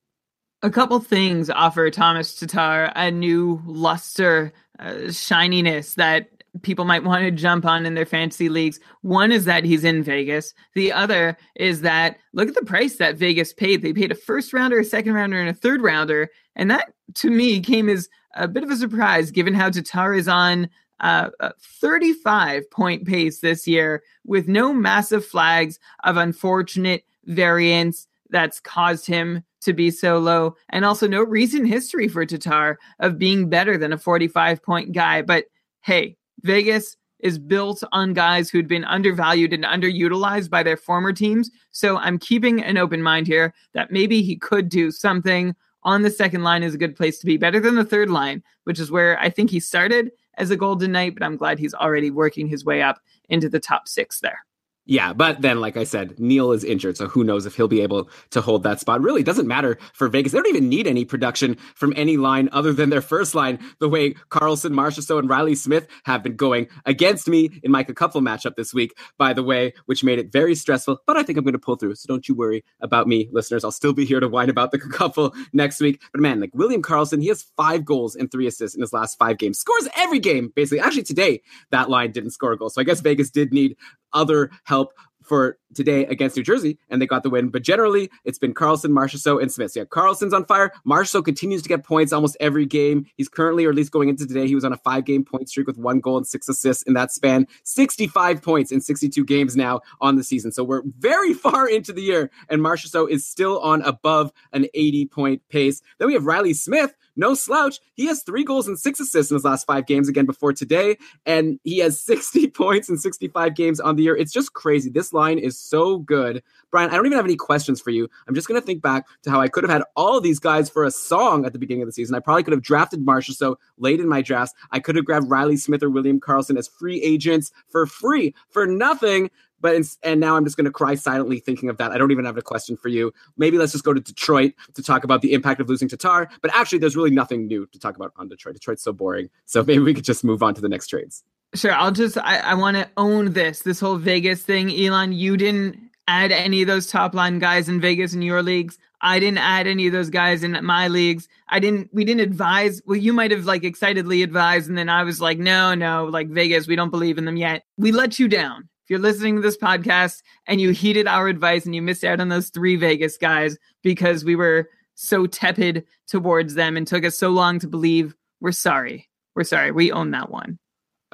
A couple things offer Tomas Tatar a new luster, uh, shininess that people might want to jump on in their fantasy leagues. One is that he's in Vegas. The other is that look at the price that Vegas paid. They paid a first rounder, a second rounder, and a third rounder. And that to me came as a bit of a surprise given how Tatar is on uh, a 35 point pace this year with no massive flags of unfortunate variance that's caused him to be so low, and also no recent history for Tatar of being better than a 45 point guy. But hey, Vegas is built on guys who'd been undervalued and underutilized by their former teams. So I'm keeping an open mind here that maybe he could do something on the second line is a good place to be, better than the third line, which is where I think he started as a Golden Knight, but I'm glad he's already working his way up into the top six there. Yeah, but then, like I said, Neal is injured, so who knows if he'll be able to hold that spot. Really, doesn't matter for Vegas. They don't even need any production from any line other than their first line, the way Karlsson, Marchessault, and Riley Smith have been going against me in my couple matchup this week, by the way, which made it very stressful. But I think I'm going to pull through, so don't you worry about me, listeners. I'll still be here to whine about the couple next week. But man, like William Karlsson, he has five goals and three assists in his last five games. Scores every game, basically. Actually, today, that line didn't score a goal. So I guess Vegas did need other help for today against New Jersey, and they got the win. But generally, it's been Karlsson, Marchessault, and Smith. So yeah, Karlsson's on fire. Marchessault continues to get points almost every game. He's currently, or at least going into today, he was on a five-game point streak with one goal and six assists in that span. 65 points in 62 games now on the season. So we're very far into the year, and Marchessault is still on above an 80-point pace. Then we have Riley Smith, no slouch. He has three goals and six assists in his last five games again before today, and he has 60 points in 65 games on the year. It's just crazy. This line is so good. Brian, I don't even have any questions for you. I'm just going to think back to how I could have had all these guys for a song at the beginning of the season. I probably could have drafted Marchessault late in my drafts. I could have grabbed Riley Smith or William Karlsson as free agents for free, for nothing. But and now I'm just going to cry silently thinking of that. I don't even have a question for you. Maybe let's just go to Detroit to talk about the impact of losing Tatar. But actually, there's really nothing new to talk about on Detroit. Detroit's so boring. So maybe we could just move on to the next trades. Sure, I'll just I, I want to own this this whole Vegas thing. Elon, you didn't add any of those top line guys in Vegas in your leagues. I didn't add any of those guys in my leagues. I didn't we didn't advise. Well, you might have like excitedly advised and then I was like, "No, no, like Vegas, we don't believe in them yet." We let you down. If you're listening to this podcast and you heeded our advice and you missed out on those three Vegas guys because we were so tepid towards them and took us so long to believe, we're sorry. We're sorry. We own that one.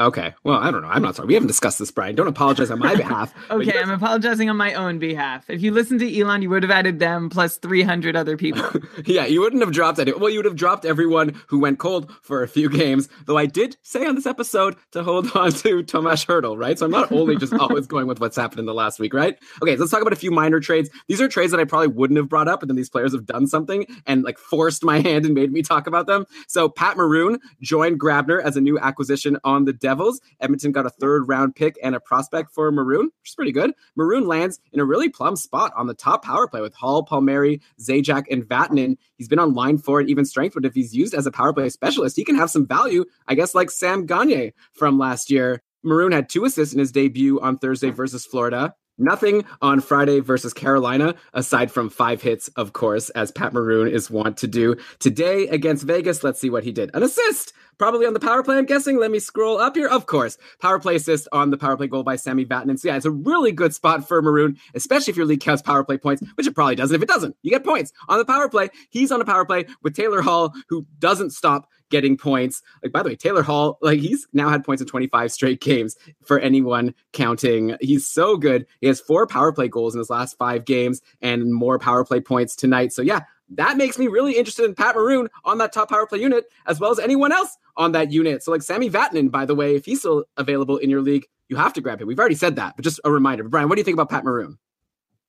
Okay. Well, I don't know. I'm not sorry. We haven't discussed this, Brian. Don't apologize on my behalf. okay, I'm apologizing on my own behalf. If you listened to Elon, you would have added them plus 300 other people. yeah, you wouldn't have dropped any. Well, you would have dropped everyone who went cold for a few games. Though I did say on this episode to hold on to Tomas Hertl, right? So I'm not only just always going with what's happened in the last week, right? Okay, so let's talk about a few minor trades. These are trades that I probably wouldn't have brought up, but then these players have done something and like forced my hand and made me talk about them. So Pat Maroon joined Grabner as a new acquisition on the Devils. Edmonton got a third round pick and a prospect for Maroon, which is pretty good. Maroon lands in a really plum spot on the top power play with Hall, Palmieri, Zajac, and Vatanen. He's been on line for at even strength, but if he's used as a power play specialist, he can have some value, I guess, like Sam Gagne from last year. Maroon had two assists in his debut on Thursday versus Florida. Nothing on Friday versus Carolina, aside from five hits, of course, as Pat Maroon is wont to do. Today against Vegas, let's see what he did. An assist, probably on the power play, I'm guessing. Let me scroll up here. Of course, power play assist on the power play goal by Sami Vatanen. So, yeah, it's a really good spot for Maroon, especially if your league counts power play points, which it probably doesn't. If it doesn't, you get points on the power play. He's on a power play with Taylor Hall, who doesn't stop getting points. Like by the way, Taylor Hall, like he's now had points in 25 straight games for anyone counting. He's so good. He has four power play goals in his last five games and more power play points tonight. So yeah, that makes me really interested in Pat Maroon on that top power play unit, as well as anyone else on that unit. So, like Sami Vatanen, by the way, if he's still available in your league, you have to grab him. We've already said that, but just a reminder. Brian, what do you think about Pat Maroon?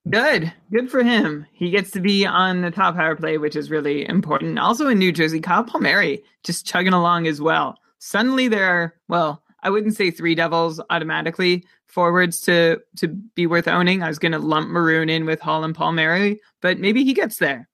Good. Good for him. He gets to be on the top power play, which is really important. Also in New Jersey, Kyle Palmieri just chugging along as well. Suddenly there are, well, I wouldn't say three devils automatically forwards to to be worth owning. I was gonna lump Maroon in with Hall and Palmieri, but maybe he gets there.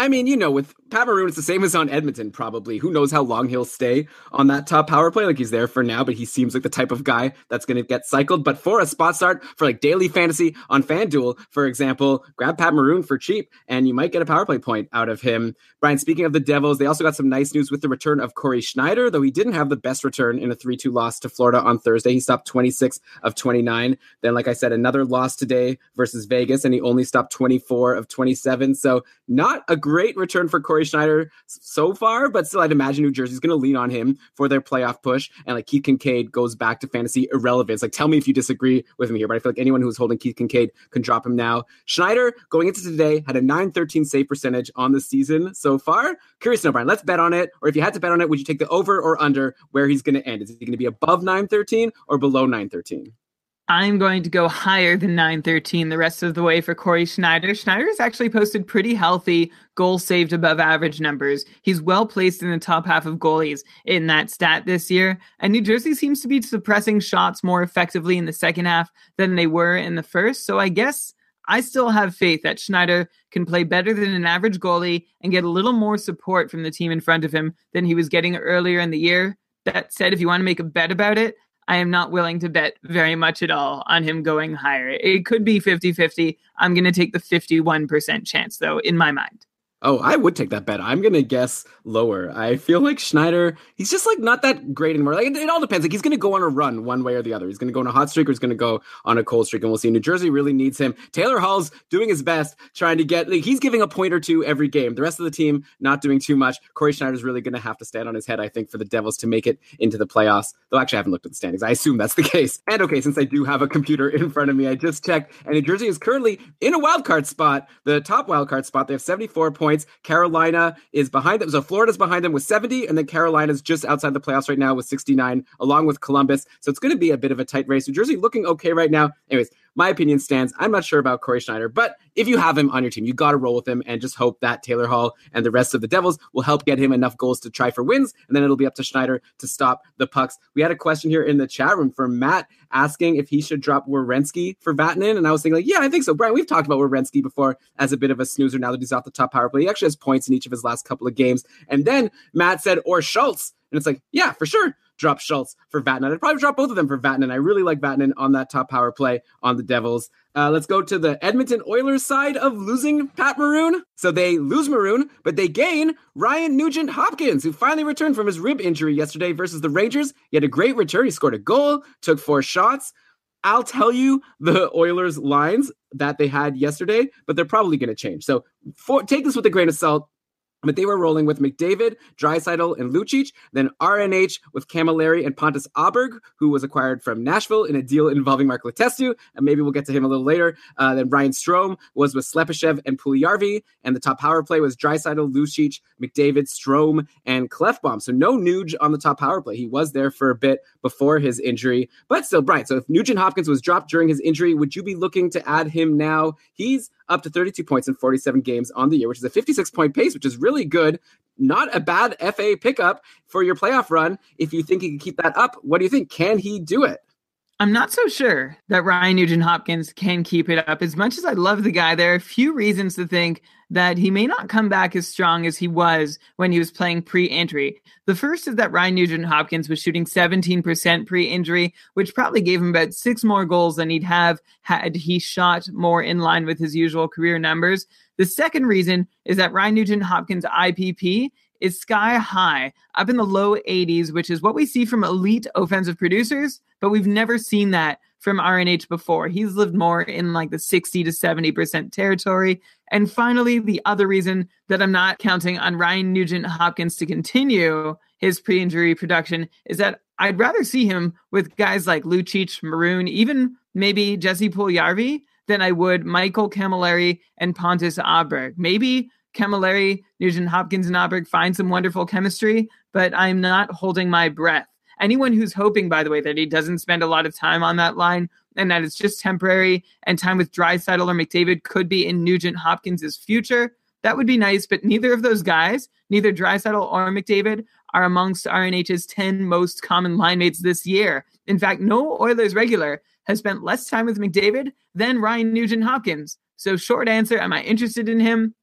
I mean, you know, with Pat Maroon, it's the same as on Edmonton, probably. Who knows how long he'll stay on that top power play? Like he's there for now, but he seems like the type of guy that's going to get cycled. But for a spot start for like daily fantasy on FanDuel, for example, grab Pat Maroon for cheap and you might get a power play point out of him. Brian, speaking of the Devils, they also got some nice news with the return of Cory Schneider, though he didn't have the best return in a 3 2 loss to Florida on Thursday. He stopped 26 of 29. Then, like I said, another loss today versus Vegas, and he only stopped 24 of 27. So, not a great return for Cory Schneider so far, but still, I'd imagine New Jersey's going to lean on him for their playoff push. And like Keith Kinkaid goes back to fantasy irrelevance. Like, tell me if you disagree with me here, but I feel like anyone who's holding Keith Kinkaid can drop him now. Schneider going into today had a 913 save percentage on the season so far. Curious to know, Brian, let's bet on it. Or if you had to bet on it, would you take the over or under where he's going to end? Is he going to be above 913 or below 913? I'm going to go higher than 913 the rest of the way for Cory Schneider. Schneider has actually posted pretty healthy goal saved above average numbers. He's well placed in the top half of goalies in that stat this year. And New Jersey seems to be suppressing shots more effectively in the second half than they were in the first. So I guess I still have faith that Schneider can play better than an average goalie and get a little more support from the team in front of him than he was getting earlier in the year. That said, if you want to make a bet about it, I am not willing to bet very much at all on him going higher. It could be 50 50. I'm going to take the 51% chance, though, in my mind. Oh, I would take that bet. I'm gonna guess lower. I feel like Schneider, he's just like not that great anymore. Like it, it all depends. Like he's gonna go on a run one way or the other. He's gonna go on a hot streak or he's gonna go on a cold streak, and we'll see. New Jersey really needs him. Taylor Hall's doing his best, trying to get. Like, he's giving a point or two every game. The rest of the team not doing too much. Cory Schneider's really gonna have to stand on his head, I think, for the Devils to make it into the playoffs. Though actually, I haven't looked at the standings. I assume that's the case. And okay, since I do have a computer in front of me, I just checked, and New Jersey is currently in a wild card spot, the top wild card spot. They have 74 points. Carolina Carolina is behind them. So Florida's behind them with 70, and then Carolina's just outside the playoffs right now with 69, along with Columbus. So it's going to be a bit of a tight race. New Jersey looking okay right now. Anyways, my opinion stands. I'm not sure about Cory Schneider, but if you have him on your team, you got to roll with him and just hope that Taylor Hall and the rest of the Devils will help get him enough goals to try for wins. And then it'll be up to Schneider to stop the pucks. We had a question here in the chat room from Matt asking if he should drop Werenski for Vatanen. And I was thinking, like, yeah, I think so. Brian, we've talked about Werenski before as a bit of a snoozer now that he's off the top power play. He actually has points in each of his last couple of games. And then Matt said, or Schultz. And it's like, yeah, for sure drop Schultz for Vatanen. I'd probably drop both of them for Vatanen. I really like Vatanen on that top power play on the Devils. Uh, let's go to the Edmonton Oilers side of losing Pat Maroon. So they lose Maroon, but they gain Ryan Nugent Hopkins, who finally returned from his rib injury yesterday versus the Rangers. He had a great return. He scored a goal, took four shots. I'll tell you the Oilers lines that they had yesterday, but they're probably going to change. So for, take this with a grain of salt. But they were rolling with McDavid, Draisaitl, and Lucic. Then RNH with Cammalleri and Pontus Aberg, who was acquired from Nashville in a deal involving Mark Letestu. And maybe we'll get to him a little later. Uh, then Ryan Strome was with Slepyshev and Puljujarvi. And the top power play was Draisaitl, Lucic, McDavid, Strome, and Klefbom. So no Nuge on the top power play. He was there for a bit before his injury. But still, Brian, so if Nugent Hopkins was dropped during his injury, would you be looking to add him now? He's up to 32 points in 47 games on the year, which is a 56 point pace, which is really good. Not a bad FA pickup for your playoff run. If you think he can keep that up, what do you think? Can he do it? I'm not so sure that Ryan Nugent Hopkins can keep it up. As much as I love the guy, there are a few reasons to think that he may not come back as strong as he was when he was playing pre injury. The first is that Ryan Nugent Hopkins was shooting 17% pre injury, which probably gave him about six more goals than he'd have had he shot more in line with his usual career numbers. The second reason is that Ryan Nugent Hopkins' IPP is sky high, up in the low 80s, which is what we see from elite offensive producers, but we've never seen that from RNH before. He's lived more in like the 60 to 70% territory. And finally, the other reason that I'm not counting on Ryan Nugent Hopkins to continue his pre-injury production is that I'd rather see him with guys like Lucic, Maroon, even maybe Jesse Puljujarvi than I would Michael Cammalleri and Pontus Aberg. Maybe Cammalleri, Nugent Hopkins, and Aberg find some wonderful chemistry, but I'm not holding my breath. Anyone who's hoping, by the way, that he doesn't spend a lot of time on that line and that it's just temporary and time with Draisaitl or McDavid could be in Nugent Hopkins' future, that would be nice. But neither of those guys, neither Draisaitl or McDavid, are amongst RNH's 10 most common line mates this year. In fact, no Oilers regular has spent less time with McDavid than Ryan Nugent Hopkins. So, short answer, am I interested in him?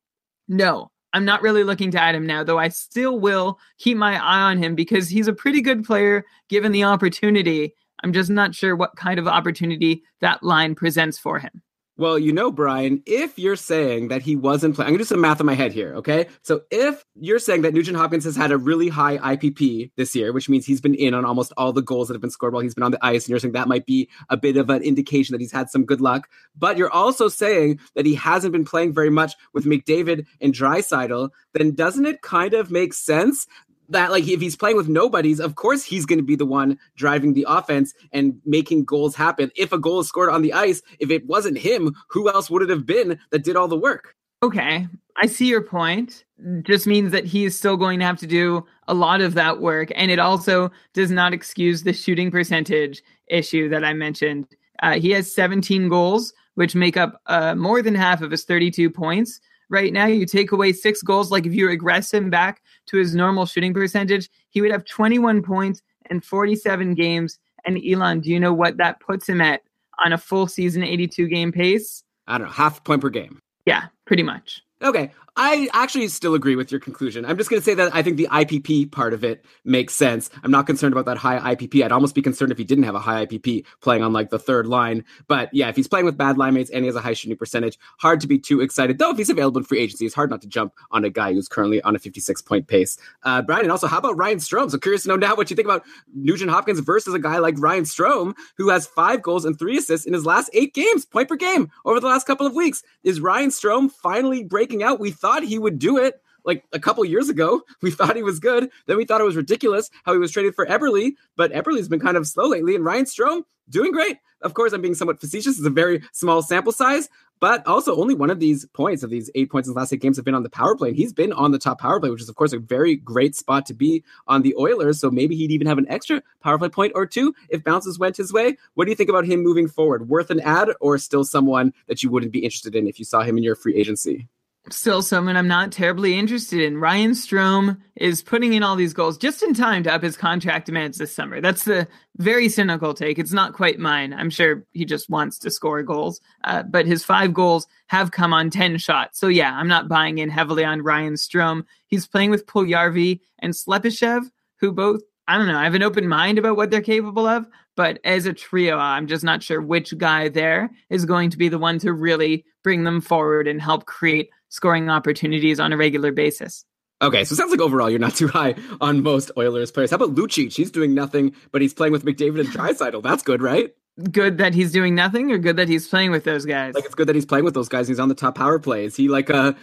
No. I'm not really looking to add him now, though I still will keep my eye on him because he's a pretty good player given the opportunity. I'm just not sure what kind of opportunity that line presents for him. Well, you know, Brian, if you're saying that he wasn't playing, I'm going to do some math in my head here, okay? So if you're saying that Nugent Hopkins has had a really high IPP this year, which means he's been in on almost all the goals that have been scored while he's been on the ice, and you're saying that might be a bit of an indication that he's had some good luck, but you're also saying that he hasn't been playing very much with McDavid and Draisaitl, then doesn't it kind of make sense that like if he's playing with nobodies, of course he's going to be the one driving the offense and making goals happen. If a goal is scored on the ice, if it wasn't him, who else would it have been that did all the work? Okay, I see your point. Just means that he is still going to have to do a lot of that work, and it also does not excuse the shooting percentage issue that I mentioned. Uh, he has 17 goals, which make up uh, more than half of his 32 points right now. You take away six goals, like if you regress him back to his normal shooting percentage, he would have 21 points and 47 games. And Elon, do you know what that puts him at on a full season 82 game pace? I don't know, half point per game. Yeah, pretty much. Okay. I actually still agree with your conclusion. I'm just going to say that I think the IPP part of it makes sense. I'm not concerned about that high IPP. I'd almost be concerned if he didn't have a high IPP playing on like the third line. But yeah, if he's playing with bad line mates and he has a high shooting percentage, hard to be too excited. Though if he's available in free agency, it's hard not to jump on a guy who's currently on a 56 point pace. Uh, Brian, and also, how about Ryan Strome? So curious to know now what you think about Nugent Hopkins versus a guy like Ryan Strome, who has five goals and three assists in his last eight games, point per game over the last couple of weeks. Is Ryan Strome finally breaking out? We thought he would do it like a couple years ago. We thought he was good. Then we thought it was ridiculous how he was traded for Eberle, but Eberle's been kind of slow lately. And Ryan Strome doing great. Of course, I'm being somewhat facetious. It's a very small sample size, but also only one of these points of these eight points in the last eight games have been on the power play. And he's been on the top power play, which is of course a very great spot to be on the Oilers. So maybe he'd even have an extra power play point or two if bounces went his way. What do you think about him moving forward? Worth an ad or still someone that you wouldn't be interested in if you saw him in your free agency? Still someone I'm not terribly interested in. Ryan Strome is putting in all these goals just in time to up his contract demands this summer. That's the very cynical take. It's not quite mine. I'm sure he just wants to score goals, uh, but his five goals have come on 10 shots. So yeah, I'm not buying in heavily on Ryan Strome. He's playing with Puljujarvi and Slepyshev, who both, I don't know, I have an open mind about what they're capable of, but as a trio, I'm just not sure which guy there is going to be the one to really bring them forward and help create scoring opportunities on a regular basis. Okay, so it sounds like overall you're not too high on most Oilers players. How about Lucic? He's doing nothing, but he's playing with McDavid and Draisaitl. That's good, right? Good that he's doing nothing, or good that he's playing with those guys. Like it's good that he's playing with those guys. He's on the top power play. Is he like a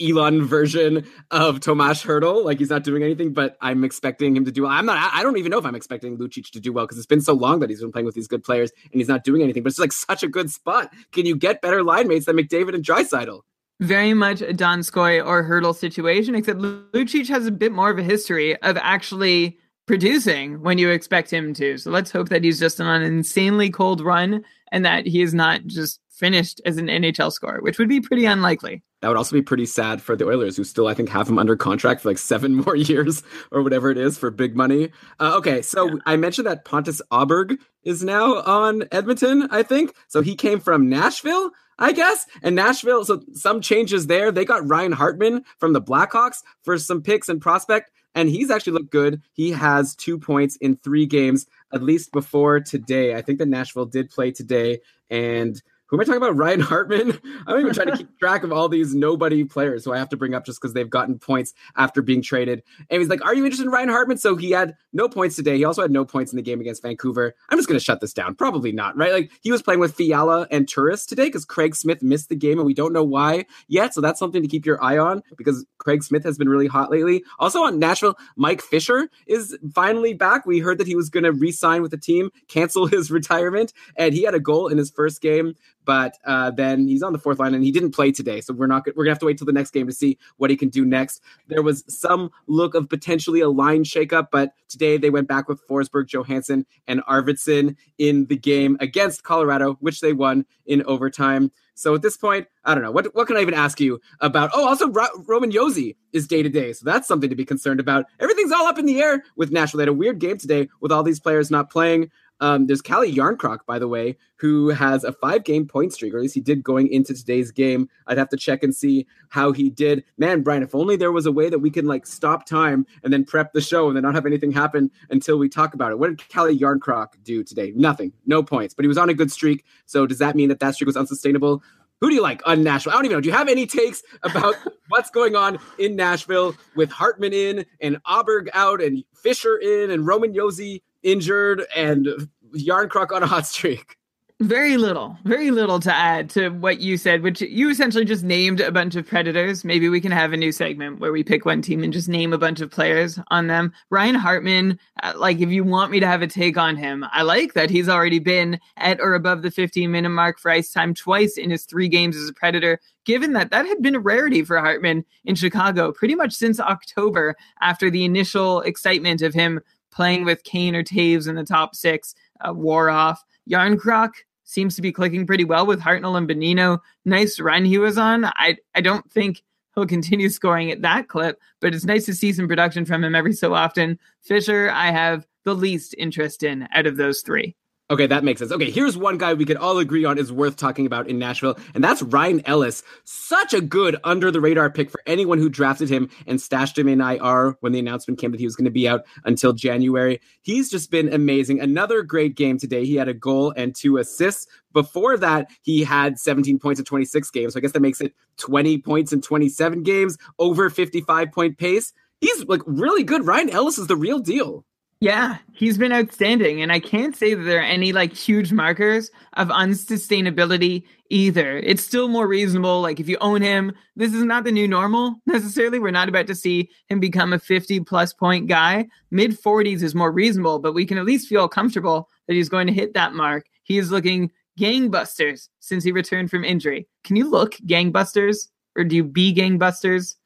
Elon version of Tomas Hertl? Like he's not doing anything, but I'm expecting him to do. I'm not. I don't even know if I'm expecting Lucic to do well because it's been so long that he's been playing with these good players and he's not doing anything. But it's like such a good spot. Can you get better line mates than McDavid and Draisaitl? Very much a Donskoy or Hertl situation, except Lucic has a bit more of a history of actually producing when you expect him to. So let's hope that he's just on an insanely cold run and that he is not just finished as an NHL scorer, which would be pretty unlikely. That would also be pretty sad for the Oilers, who still, I think, have him under contract for like seven more years or whatever it is for big money. Uh, okay, so yeah. I mentioned that Pontus Aberg is now on Edmonton, I think. So he came from Nashville. I guess. And Nashville, so some changes there. They got Ryan Hartman from the Blackhawks for some picks and prospect, and he's actually looked good. He has two points in three games, at least before today. I think that Nashville did play today, and who am I talking about? Ryan Hartman? I'm even trying to keep track of all these nobody players who I have to bring up just because they've gotten points after being traded. And he's like, Are you interested in Ryan Hartman? So he had no points today. He also had no points in the game against Vancouver. I'm just going to shut this down. Probably not, right? Like he was playing with Fiala and Turris today because Craig Smith missed the game and we don't know why yet. So that's something to keep your eye on because Craig Smith has been really hot lately. Also on Nashville, Mike Fisher is finally back. We heard that he was going to re sign with the team, cancel his retirement, and he had a goal in his first game but uh, then he's on the fourth line and he didn't play today. So we're not we're gonna have to wait till the next game to see what he can do next. There was some look of potentially a line shakeup, but today they went back with Forsberg, Johansen, and Arvidsson in the game against Colorado, which they won in overtime. So at this point, I don't know what what can I even ask you about. Oh, also Ro- Roman Josi is day to day, so that's something to be concerned about. Everything's all up in the air with Nashville. They had a weird game today with all these players not playing. Um, there's Calle Jarnkrok, by the way, who has a five game point streak, or at least he did going into today's game. I'd have to check and see how he did. Man, Brian, if only there was a way that we can like stop time and then prep the show and then not have anything happen until we talk about it. What did Calle Jarnkrok do today? Nothing, no points, but he was on a good streak. So does that mean that that streak was unsustainable? Who do you like on Nashville? I don't even know. Do you have any takes about what's going on in Nashville with Hartman in and Aberg out and Fisher in and Roman Josi injured and Jarnkrok on a hot streak? Very little, very little to add to what you said, which you essentially just named a bunch of predators. Maybe we can have a new segment where we pick one team and just name a bunch of players on them. Ryan Hartman, uh, like if you want me to have a take on him, I like that he's already been at or above the 15 minute mark for ice time twice in his three games as a predator, given that that had been a rarity for Hartman in Chicago pretty much since October after the initial excitement of him playing with Kane or Toews in the top six uh, wore off. Jarnkrok seems to be clicking pretty well with Hartnell and Bonino. Nice run he was on. I I don't think he'll continue scoring at that clip, but it's nice to see some production from him every so often. Fisher, I have the least interest in out of those three. Okay, that makes sense. Okay, here's one guy we could all agree on is worth talking about in Nashville, and that's Ryan Ellis. Such a good under the radar pick for anyone who drafted him and stashed him in IR when the announcement came that he was going to be out until January. He's just been amazing. Another great game today. He had a goal and two assists. Before that, he had 17 points in 26 games. So I guess that makes it 20 points in 27 games, over 55 point pace. He's like really good. Ryan Ellis is the real deal. Yeah, he's been outstanding. And I can't say that there are any like huge markers of unsustainability either. It's still more reasonable. Like if you own him, this is not the new normal necessarily. We're not about to see him become a 50 plus point guy. Mid 40s is more reasonable, but we can at least feel comfortable that he's going to hit that mark. He is looking gangbusters since he returned from injury. Can you look gangbusters or do you be gangbusters?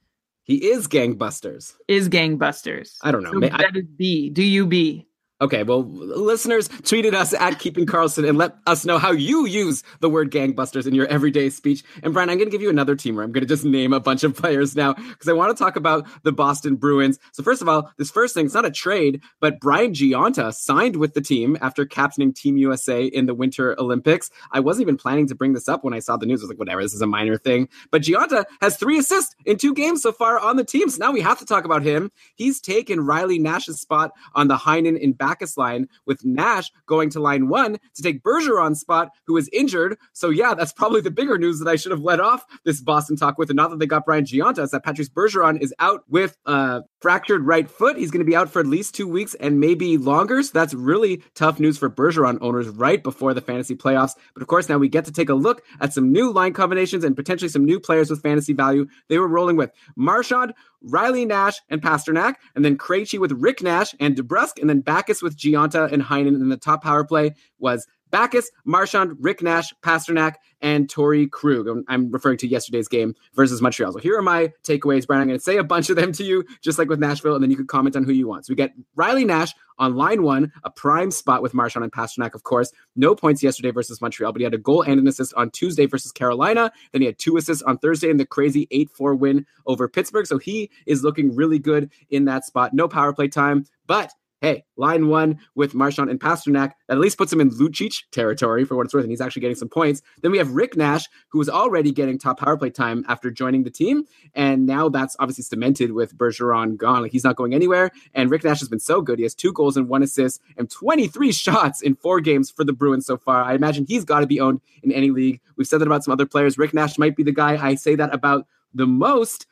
He is gangbusters. Is gangbusters. I don't know. So I- that is B. Do you be? Okay, well, listeners, tweeted us at Keeping Karlsson and let us know how you use the word gangbusters in your everyday speech. And Brian, I'm going to give you another team where I'm going to just name a bunch of players now because I want to talk about the Boston Bruins. So first of all, this first thing, it's not a trade, but Brian Gionta signed with the team after captaining Team USA in the Winter Olympics. I wasn't even planning to bring this up when I saw the news. I was like, whatever, this is a minor thing. But Gionta has three assists in two games so far on the team. So now we have to talk about him. He's taken Riley Nash's spot on the Heinen in Backes line, with Nash going to line one to take Bergeron's spot, who is injured. So yeah, that's probably the bigger news that I should have let off this Boston talk with. And not that they got Brian Gionta, is that Patrice Bergeron is out with a fractured right foot. He's going to be out for at least two weeks and maybe longer. So that's really tough news for Bergeron owners right before the fantasy playoffs. But of course, now we get to take a look at some new line combinations and potentially some new players with fantasy value. They were rolling with Marchand, Riley Nash, and Pastrnak, and then Krejci with Rick Nash and DeBrusk, and then Backes with Gionta and Heinen. And the top power play was Backes, Marchand, Rick Nash, Pastrnak, and Torey Krug. I'm, referring to yesterday's game versus Montreal. So here are my takeaways, Brian. I'm going to say a bunch of them to you, just like with Nashville, and then you can comment on who you want. So we get Riley Nash on line one, a prime spot with Marchand and Pastrnak, of course. No points yesterday versus Montreal, but he had a goal and an assist on Tuesday versus Carolina. Then he had two assists on Thursday in the crazy 8 4 win over Pittsburgh. So he is looking really good in that spot. No power play time, but hey, line one with Marchand and Pastrnak, that at least puts him in Lucic territory for what it's worth, and he's actually getting some points. Then we have Rick Nash, who was already getting top power play time after joining the team, and now that's obviously cemented with Bergeron gone. Like he's not going anywhere, and Rick Nash has been so good. He has two goals and one assist and 23 shots in four games for the Bruins so far. I imagine he's got to be owned in any league. We've said that about some other players. Rick Nash might be the guy I say that about the most,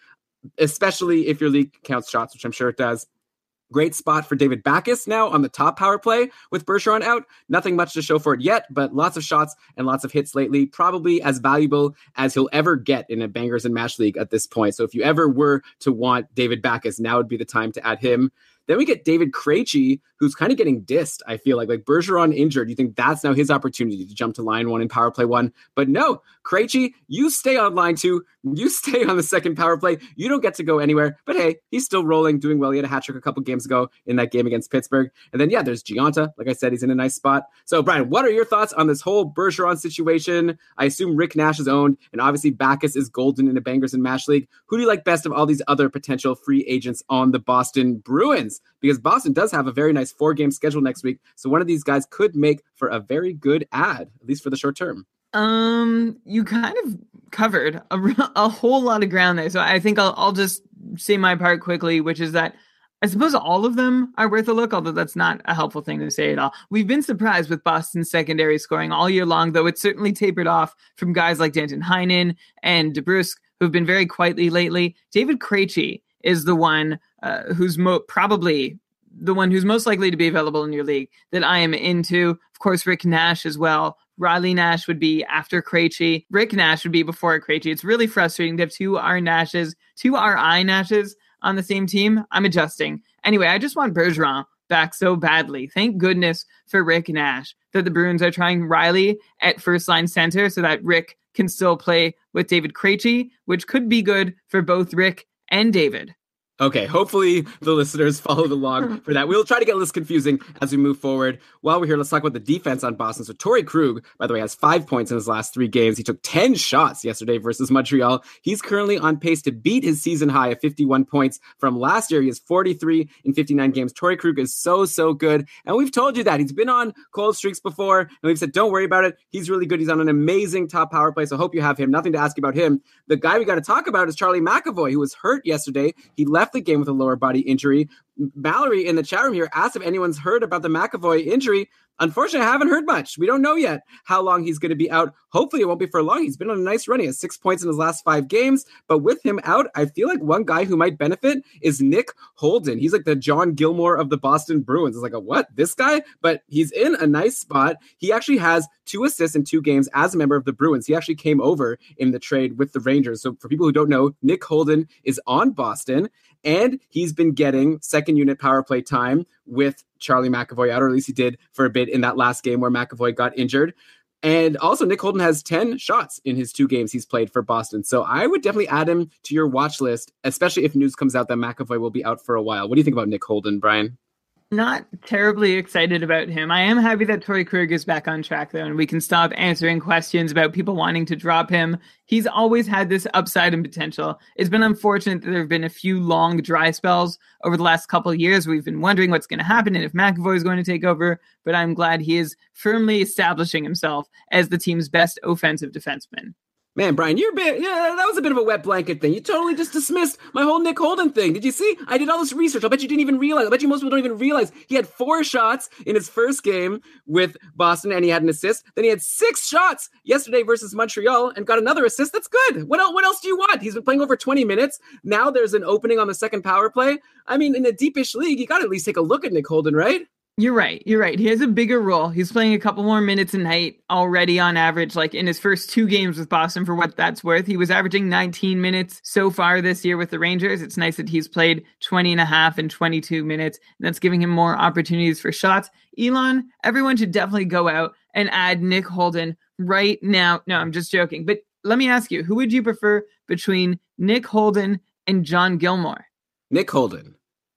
especially if your league counts shots, which I'm sure it does. Great spot for David Backes now on the top power play with Bergeron out. Nothing much to show for it yet, but lots of shots and lots of hits lately. Probably as valuable as he'll ever get in a bangers and mash league at this point. So if you ever were to want David Backes, now would be the time to add him. Then we get David Krejci, who's kind of getting dissed. I feel like like Bergeron injured. You think that's now his opportunity to jump to line one and power play one? But no, Krejci, you stay on line two. You stay on the second power play. You don't get to go anywhere. But hey, he's still rolling, doing well. He had a hat trick a couple games ago in that game against Pittsburgh. And then yeah, there's Gionta. Like I said, he's in a nice spot. So Brian, what are your thoughts on this whole Bergeron situation? I assume Rick Nash is owned, and obviously Backes is golden in a bangers and mash league. Who do you like best of all these other potential free agents on the Boston Bruins? Because Boston does have a very nice four game schedule next week. So one of these guys could make for a very good ad, at least for the short term. Um, you kind of covered a, a whole lot of ground there. So I think I'll, I'll just say my part quickly, which is that I suppose all of them are worth a look, although that's not a helpful thing to say at all. We've been surprised with Boston's secondary scoring all year long, though it's certainly tapered off from guys like Danton Heinen and DeBrusk, who've been very quietly lately. David Krejci is the one uh, who's mo- probably the one who's most likely to be available in your league that I am into. Of course, Rick Nash as well. Riley Nash would be after Krejci. Rick Nash would be before Krejci. It's really frustrating to have two R Nashes, two RI Nashes on the same team. I'm adjusting. Anyway, I just want Bergeron back so badly. Thank goodness for Rick Nash that the Bruins are trying Riley at first line center so that Rick can still play with David Krejci, which could be good for both Rick and David. Okay, hopefully the listeners followed along for that. We'll try to get less confusing as we move forward. While we're here, let's talk about the defense on Boston. So Torey Krug, by the way, has five points in his last three games. He took 10 shots yesterday versus Montreal. He's currently on pace to beat his season high of 51 points from last year. He has 43 in 59 games. Torey Krug is so, so good. And we've told you that. He's been on cold streaks before, and we've said, don't worry about it. He's really good. He's on an amazing top power play. So hope you have him. Nothing to ask about him. The guy we got to talk about is Charlie McAvoy, who was hurt yesterday. He left the game with a lower body injury. Mallory in the chat room here asked if anyone's heard about the McAvoy injury. Unfortunately, I haven't heard much. We don't know yet how long he's going to be out. Hopefully, it won't be for long. He's been on a nice run. He has six points in his last five games. But with him out, I feel like one guy who might benefit is Nick Holden. He's like the John Gilmour of the Boston Bruins. It's like a what? This guy? But he's in a nice spot. He actually has two assists in two games as a member of the Bruins. He actually came over in the trade with the Rangers. So for people who don't know, Nick Holden is on Boston and he's been getting second unit power play time with Charlie McAvoy out, or at least he did for a bit in that last game where McAvoy got injured. And also, Nick Holden has 10 shots in his two games he's played for Boston. So I would definitely add him to your watch list, especially if news comes out that McAvoy will be out for a while. What do you think about Nick Holden, Brian? Not terribly excited about him. I am happy that Torey Krug is back on track though, and we can stop answering questions about people wanting to drop him. He's always had this upside and potential. It's been unfortunate that there have been a few long dry spells over the last couple years. We've been wondering what's going to happen and if McAvoy is going to take over, but I'm glad he is firmly establishing himself as the team's best offensive defenseman. Man, Brian, you're a bit, yeah, that was a bit of a wet blanket thing. You totally just dismissed my whole Nick Holden thing. Did you see? I did all this research. I bet you didn't even realize. I bet you most people don't even realize he had four shots in his first game with Boston and he had an assist. Then he had six shots yesterday versus Montreal and got another assist. That's good. What else, what else do you want? He's been playing over 20 minutes. Now there's an opening on the second power play. I mean, in a deepish league, you got to at least take a look at Nick Holden, right? You're right. You're right. He has a bigger role. He's playing a couple more minutes a night already on average. Like in his first two games with Boston, for what that's worth, he was averaging 19 minutes so far this year with the Rangers. It's nice that he's played 20 and a half and 22 minutes. And that's giving him more opportunities for shots. Elon, everyone should definitely go out and add Nick Holden right now. No, I'm just joking. But let me ask you, who would you prefer between Nick Holden and John Gilmour? Nick Holden.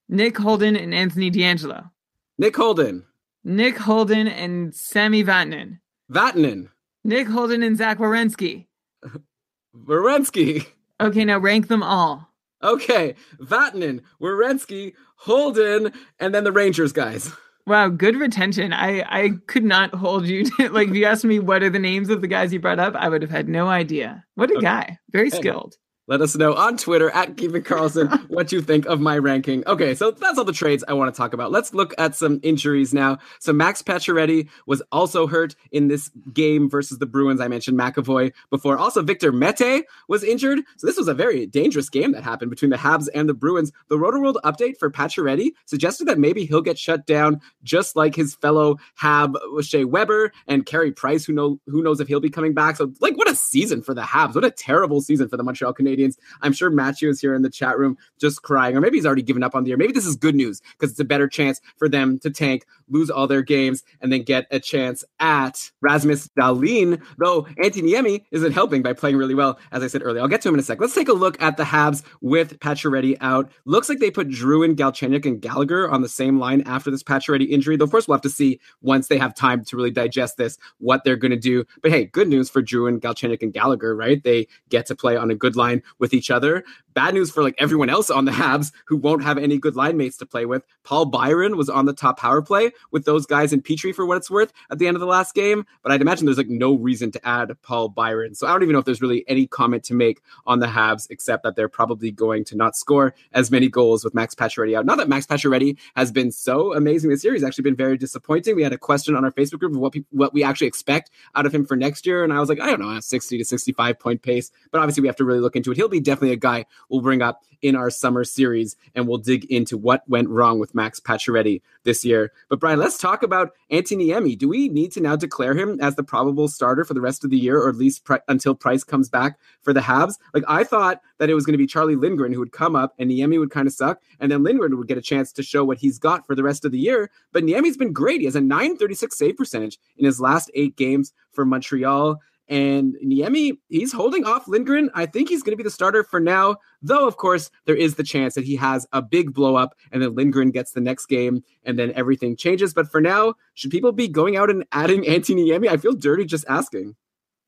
Nick Holden and Anthony DeAngelo. Nick Holden. Nick Holden and Sami Vatanen. Vatanen. Nick Holden and Zach Werenski. Werenski. Okay, now rank them all. Okay, Vatanen, Werenski, Holden, and then the Rangers guys. Wow, good retention. I I could not hold you to like if you asked me what are the names of the guys you brought up, I would have had no idea. What a Okay. guy. Very skilled. Let us know on Twitter at Keeping Karlsson what you think of my ranking. Okay, so that's all the trades I want to talk about. Let's look at some injuries now. So Max Pacioretty was also hurt in this game versus the Bruins. I mentioned McAvoy before. Also, Victor Mete was injured. So this was a very dangerous game that happened between the Habs and the Bruins. The Rotoworld update for Pacioretty suggested that maybe he'll get shut down just like his fellow Hab Shea Weber and Carey Price. Who know who knows if he'll be coming back? So like, what a season for the Habs! What a terrible season for the Montreal Canadiens. I'm sure Matthew is here in the chat room just crying, or maybe he's already given up on the year. Maybe this is good news because it's a better chance for them to tank, lose all their games, and then get a chance at Rasmus Dahlin. Though Antti Niemi isn't helping by playing really well, as I said earlier. I'll get to him in a sec. Let's take a look at the Habs with Pacioretty out. Looks like they put Drouin Galchenyuk, and Gallagher on the same line after this Pacioretty injury. Though, of course, we'll have to see once they have time to really digest this what they're going to do. But hey, good news for Drouin Galchenyuk, and Gallagher, right? They get to play on a good line with each other. Bad news for like everyone else on the Habs who won't have any good line mates to play with. Paul Byron was on the top power play with those guys in Petry for what it's worth at the end of the last game, but I'd imagine there's like no reason to add Paul Byron. So I don't even know if there's really any comment to make on the Habs except that they're probably going to not score as many goals with Max Pacioretty out. Not that Max Pacioretty has been so amazing this year; he's actually been very disappointing. We had a question on our Facebook group of what people, what we actually expect out of him for next year, and I was like, I don't know, a 60 to 65 point pace. But obviously, we have to really look into it. He'll be definitely a guy we'll bring up in our summer series, and we'll dig into what went wrong with Max Pacioretty this year. But Brian, let's talk about Antti Niemi. Do we need to now declare him as the probable starter for the rest of the year, or at least until Price comes back for the Habs? Like I thought that it was going to be Charlie Lindgren who would come up, and Niemi would kind of suck, and then Lindgren would get a chance to show what he's got for the rest of the year. But Niemi's been great. He has a 936 save percentage in his last eight games for Montreal. And Niemi, he's holding off Lindgren. I think he's going to be the starter for now, though, of course, there is the chance that he has a big blow up and then Lindgren gets the next game and then everything changes. But for now, should people be going out and adding Antti Niemi? I feel dirty just asking.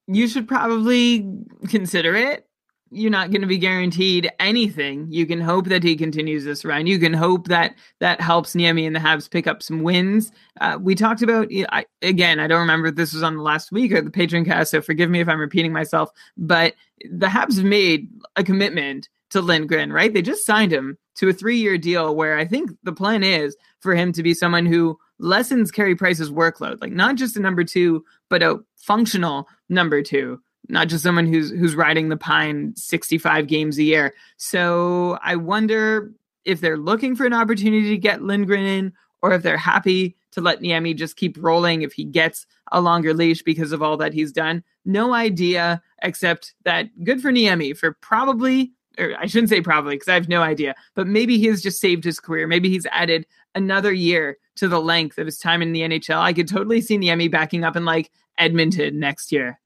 You should probably consider it. You're not going to be guaranteed anything. You can hope that he continues this run. You can hope that that helps Niemi and the Habs pick up some wins. Uh, we talked about I, again. I don't remember if this was on the last week or the patron cast, so forgive me if I'm repeating myself. But the Habs made a commitment to Lindgren, right? They just signed him to a three-year deal where I think the plan is for him to be someone who lessens Carey Price's workload, like not just a number two, but a functional number two not just someone who's who's riding the pine 65 games a year. So I wonder if they're looking for an opportunity to get Lindgren in, or if they're happy to let Niemi just keep rolling if he gets a longer leash because of all that he's done. No idea, except that good for Niemi for probably, or I shouldn't say probably because I have no idea, but maybe he has just saved his career. Maybe he's added another year to the length of his time in the NHL. I could totally see Niemi backing up in like Edmonton next year.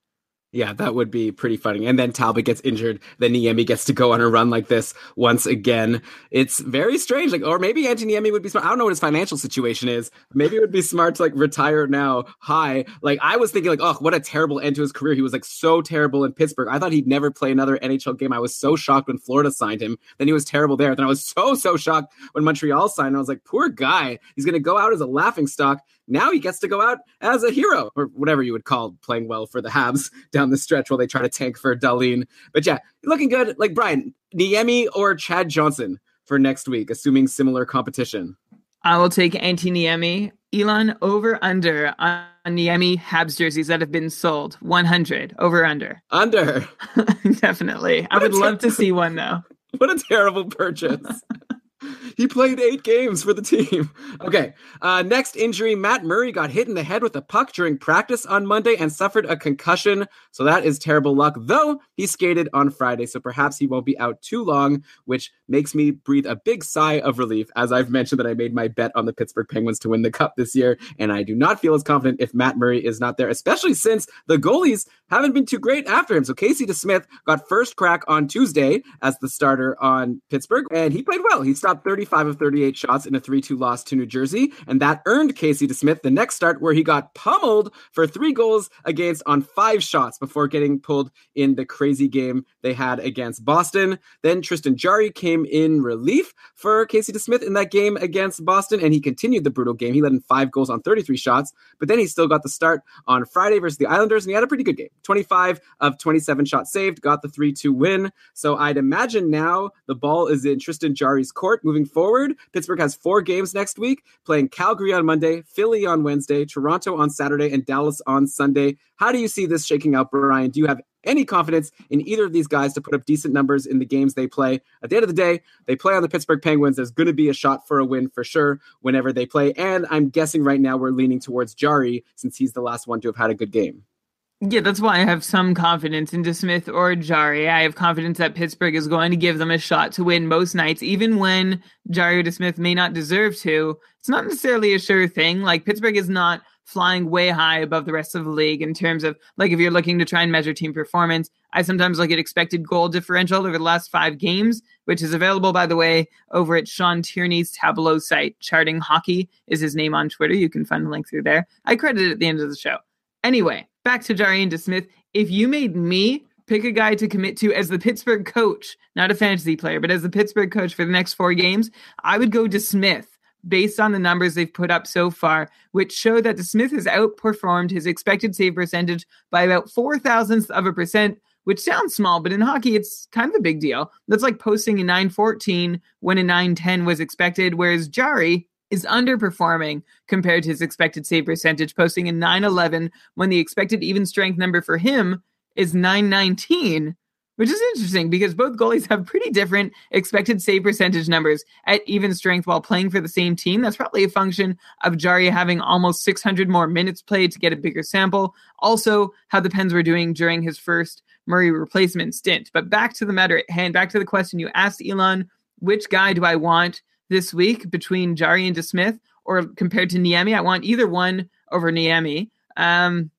Yeah, that would be pretty funny. And then Talbot gets injured, then Niemi gets to go on a run like this once again. It's very strange. Like, or maybe Anthony Niemi would be smart. I don't know what his financial situation is. Maybe it would be smart to like retire now high. Like, I was thinking, like, oh, what a terrible end to his career. He was like so terrible in Pittsburgh. I thought he'd never play another NHL game. I was so shocked when Florida signed him. Then he was terrible there. Then I was so, so shocked when Montreal signed. I was like, poor guy. He's to go out as a laughing stock. Now he gets to go out as a hero, or whatever you would call playing well for the Habs down the stretch while they try to tank for Dahlin. But yeah, looking good. Like Brian, Niemi or Chad Johnson for next week, assuming similar competition. I will take Antti Niemi. Elon over under on Niemi Habs jerseys that have been sold. 100 over under. Under. Definitely. I would love to see one though. What a terrible purchase. he played eight games for the team. Okay. Uh, next injury Matt Murray got hit in the head with a puck during practice on Monday and suffered a concussion. So that is terrible luck, though he skated on Friday. So perhaps he won't be out too long, which makes me breathe a big sigh of relief. As I've mentioned, that I made my bet on the Pittsburgh Penguins to win the cup this year. And I do not feel as confident if Matt Murray is not there, especially since the goalies haven't been too great after him. So Casey DeSmith got first crack on Tuesday as the starter on Pittsburgh, and he played well. He stopped 35 of 38 shots in a 3 2 loss to New Jersey. And that earned Casey DeSmith the next start where he got pummeled for three goals against on five shots before getting pulled in the crazy game they had against Boston. Then Tristan Jarry came in relief for Casey DeSmith in that game against Boston, and he continued the brutal game. He led in five goals on 33 shots, but then he still got the start on Friday versus the Islanders, and he had a pretty good game 25 of 27 shots saved, got the 3 2 win. So I'd imagine now the ball is in Tristan Jarry's court moving forward. Pittsburgh has four games next week, playing Calgary on Monday, Philly on Wednesday, Toronto on Saturday, and Dallas on Sunday. How do you see this shaking out, Brian? Do you have any confidence in either of these guys to put up decent numbers in the games they play. At the end of the day, they play on the Pittsburgh Penguins. There's going to be a shot for a win for sure whenever they play. And I'm guessing right now we're leaning towards Jarry since he's the last one to have had a good game. Yeah, that's why I have some confidence in DeSmith or Jarry. I have confidence that Pittsburgh is going to give them a shot to win most nights, even when Jarry or DeSmith may not deserve to. It's not necessarily a sure thing. Like Pittsburgh is not flying way high above the rest of the league in terms of like if you're looking to try and measure team performance. I sometimes look at expected goal differential over the last five games, which is available, by the way, over at Sean Tierney's Tableau site. Charting Hockey is his name on Twitter. You can find the link through there. I credit it at the end of the show. Anyway, back to Jarry and DeSmith. If you made me pick a guy to commit to as the Pittsburgh coach, not a fantasy player, but as the Pittsburgh coach for the next four games, I would go DeSmith based on the numbers they've put up so far, which show that DeSmith has outperformed his expected save percentage by about four thousandths of a percent, which sounds small, but in hockey, it's kind of a big deal. That's like posting a 914 when a 910 was expected, whereas Jarry is underperforming compared to his expected save percentage, posting a 911 when the expected even strength number for him is 919 which is interesting because both goalies have pretty different expected save percentage numbers at even strength while playing for the same team. That's probably a function of Jarry having almost 600 more minutes played to get a bigger sample. Also, how the Pens were doing during his first Murray replacement stint. But back to the matter at hand, back to the question you asked, Elon, which guy do I want this week between Jarry and DeSmith or compared to Niemi? I want either one over Niemi. Um,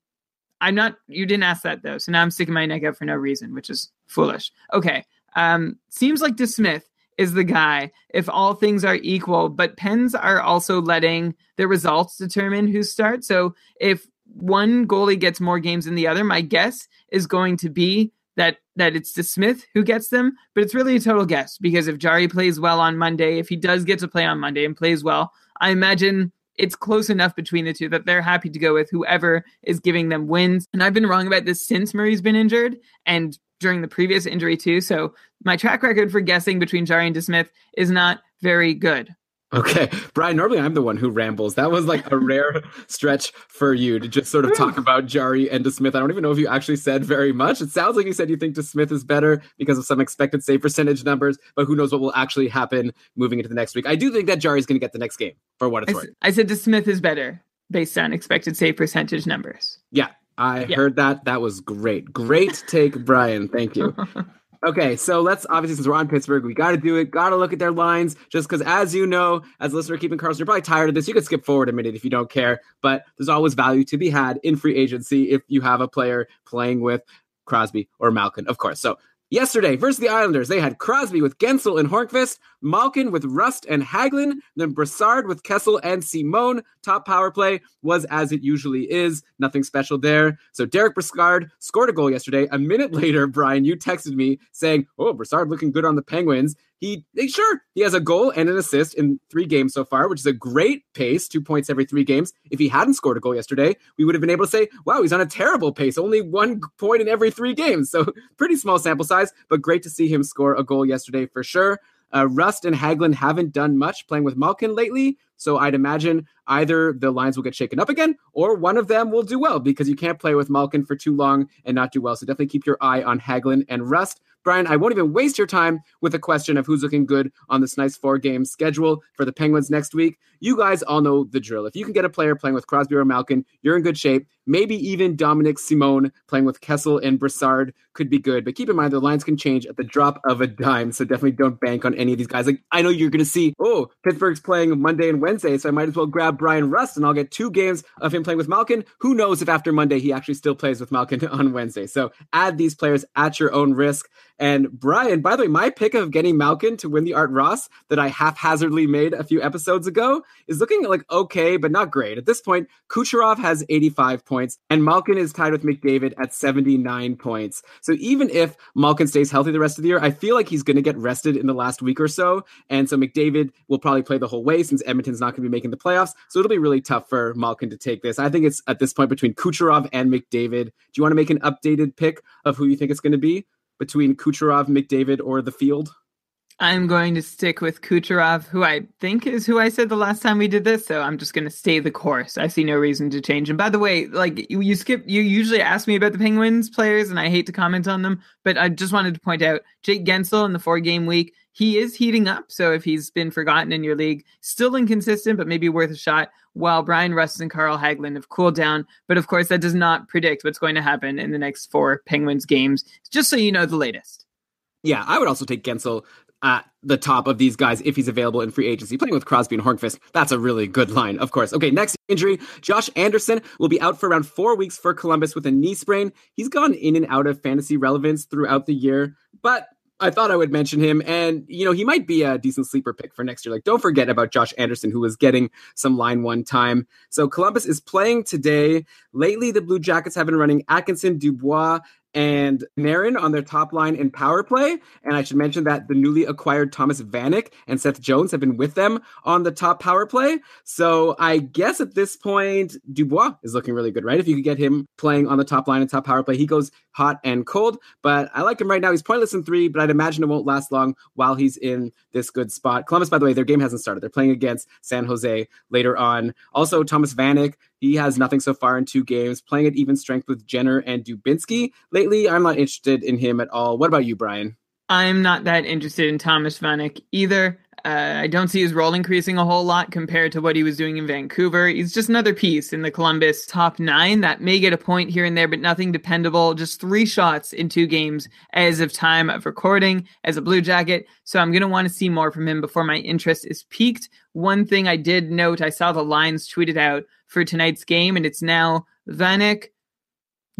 I'm not. You didn't ask that though, so now I'm sticking my neck out for no reason, which is foolish. Okay. Um, seems like DeSmith is the guy if all things are equal, but Pens are also letting the results determine who starts. So if one goalie gets more games than the other, my guess is going to be that that it's DeSmith who gets them, but it's really a total guess because if Jarry plays well on Monday, if he does get to play on Monday and plays well, I imagine it's close enough between the two that they're happy to go with whoever is giving them wins. And I've been wrong about this since Murray's been injured and during the previous injury too. So my track record for guessing between Jarry and DeSmith is not very good. Okay, Brian. Normally, I'm the one who rambles. That was like a rare stretch for you to just sort of talk about Jarry and DeSmith. I don't even know if you actually said very much. It sounds like you said you think DeSmith is better because of some expected save percentage numbers, but who knows what will actually happen moving into the next week. I do think that Jarry is going to get the next game for what it's I, worth. I said DeSmith is better based on expected save percentage numbers. Yeah, I yeah. heard that. That was great. Great take, Brian. Thank you. Okay, so let's obviously since we're on Pittsburgh, we got to do it. Got to look at their lines, just because, as you know, as a listener keeping Karlsson, you're probably tired of this. You could skip forward a minute if you don't care, but there's always value to be had in free agency if you have a player playing with Crosby or Malkin, of course. So Yesterday, versus the Islanders, they had Crosby with Guentzel and Hornqvist, Malkin with Rust and Hagelin, then Brassard with Kessel and Simone. Top power play was as it usually is. Nothing special there. So Derek Brassard scored a goal yesterday. A minute later, Brian, you texted me saying, Oh, Brassard looking good on the Penguins. He, sure, he has a goal and an assist in three games so far, which is a great pace, two points every three games. If he hadn't scored a goal yesterday, we would have been able to say, wow, he's on a terrible pace, only one point in every three games. So pretty small sample size, but great to see him score a goal yesterday for sure. Uh, Rust and Hagelin haven't done much playing with Malkin lately, so I'd imagine either the lines will get shaken up again or one of them will do well because you can't play with Malkin for too long and not do well. So definitely keep your eye on Hagelin and Rust. Brian, I won't even waste your time with a question of who's looking good on this nice four game schedule for the Penguins next week. You guys all know the drill. If you can get a player playing with Crosby or Malkin, you're in good shape. Maybe even Dominic Simon playing with Kessel and Brassard could be good. But keep in mind, the lines can change at the drop of a dime. So definitely don't bank on any of these guys. Like, I know you're going to see, oh, Pittsburgh's playing Monday and Wednesday. So I might as well grab Brian Rust and I'll get two games of him playing with Malkin. Who knows if after Monday he actually still plays with Malkin on Wednesday? So add these players at your own risk. And Brian, by the way, my pick of getting Malkin to win the Art Ross that I haphazardly made a few episodes ago is looking like okay, but not great. At this point, Kucherov has 85 points, and Malkin is tied with McDavid at 79 points. So even if Malkin stays healthy the rest of the year, I feel like he's going to get rested in the last week or so. And so McDavid will probably play the whole way since Edmonton's not going to be making the playoffs. So it'll be really tough for Malkin to take this. I think it's at this point between Kucherov and McDavid. Do you want to make an updated pick of who you think it's going to be between Kucherov, McDavid, or the field? I'm going to stick with Kucherov, who I think is who I said the last time we did this. So I'm just going to stay the course. I see no reason to change. And by the way, like you, you skip, you usually ask me about the Penguins players, and I hate to comment on them, but I just wanted to point out Jake Guentzel in the four game week. He is heating up. So if he's been forgotten in your league, still inconsistent, but maybe worth a shot. While Brian Rust and Carl Hagelin have cooled down. But of course, that does not predict what's going to happen in the next four Penguins games, just so you know the latest. Yeah, I would also take Guentzel at the top of these guys if he's available in free agency. Playing with Crosby and Hornqvist, that's a really good line, of course. Okay, next injury. Josh Anderson will be out for around four weeks for Columbus with a knee sprain. He's gone in and out of fantasy relevance throughout the year, but I thought I would mention him, and you know he might be a decent sleeper pick for next year. Like, don't forget about Josh Anderson, who was getting some line one time. So Columbus is playing today. Lately, the Blue Jackets have been running Atkinson, Dubois, and Marin on their top line in power play. And I should mention that the newly acquired Thomas Vanek and Seth Jones have been with them on the top power play. So I guess at this point, Dubois is looking really good, right? If you could get him playing on the top line and top power play, he goes hot and cold. But I like him right now. He's pointless in three, but I'd imagine it won't last long while he's in this good spot. Columbus, by the way, their game hasn't started. They're playing against San Jose later on. Also, Thomas Vanek he has nothing so far in two games, playing at even strength with Jenner and Dubinsky. Lately, I'm not interested in him at all. What about you, Brian? I'm not that interested in Thomas Vanek either. Uh, I don't see his role increasing a whole lot compared to what he was doing in Vancouver. He's just another piece in the Columbus top nine that may get a point here and there, but nothing dependable. Just three shots in two games as of time of recording as a Blue Jacket. So I'm going to want to see more from him before my interest is peaked. One thing I did note, I saw the lines tweeted out for tonight's game, and it's now Vanek,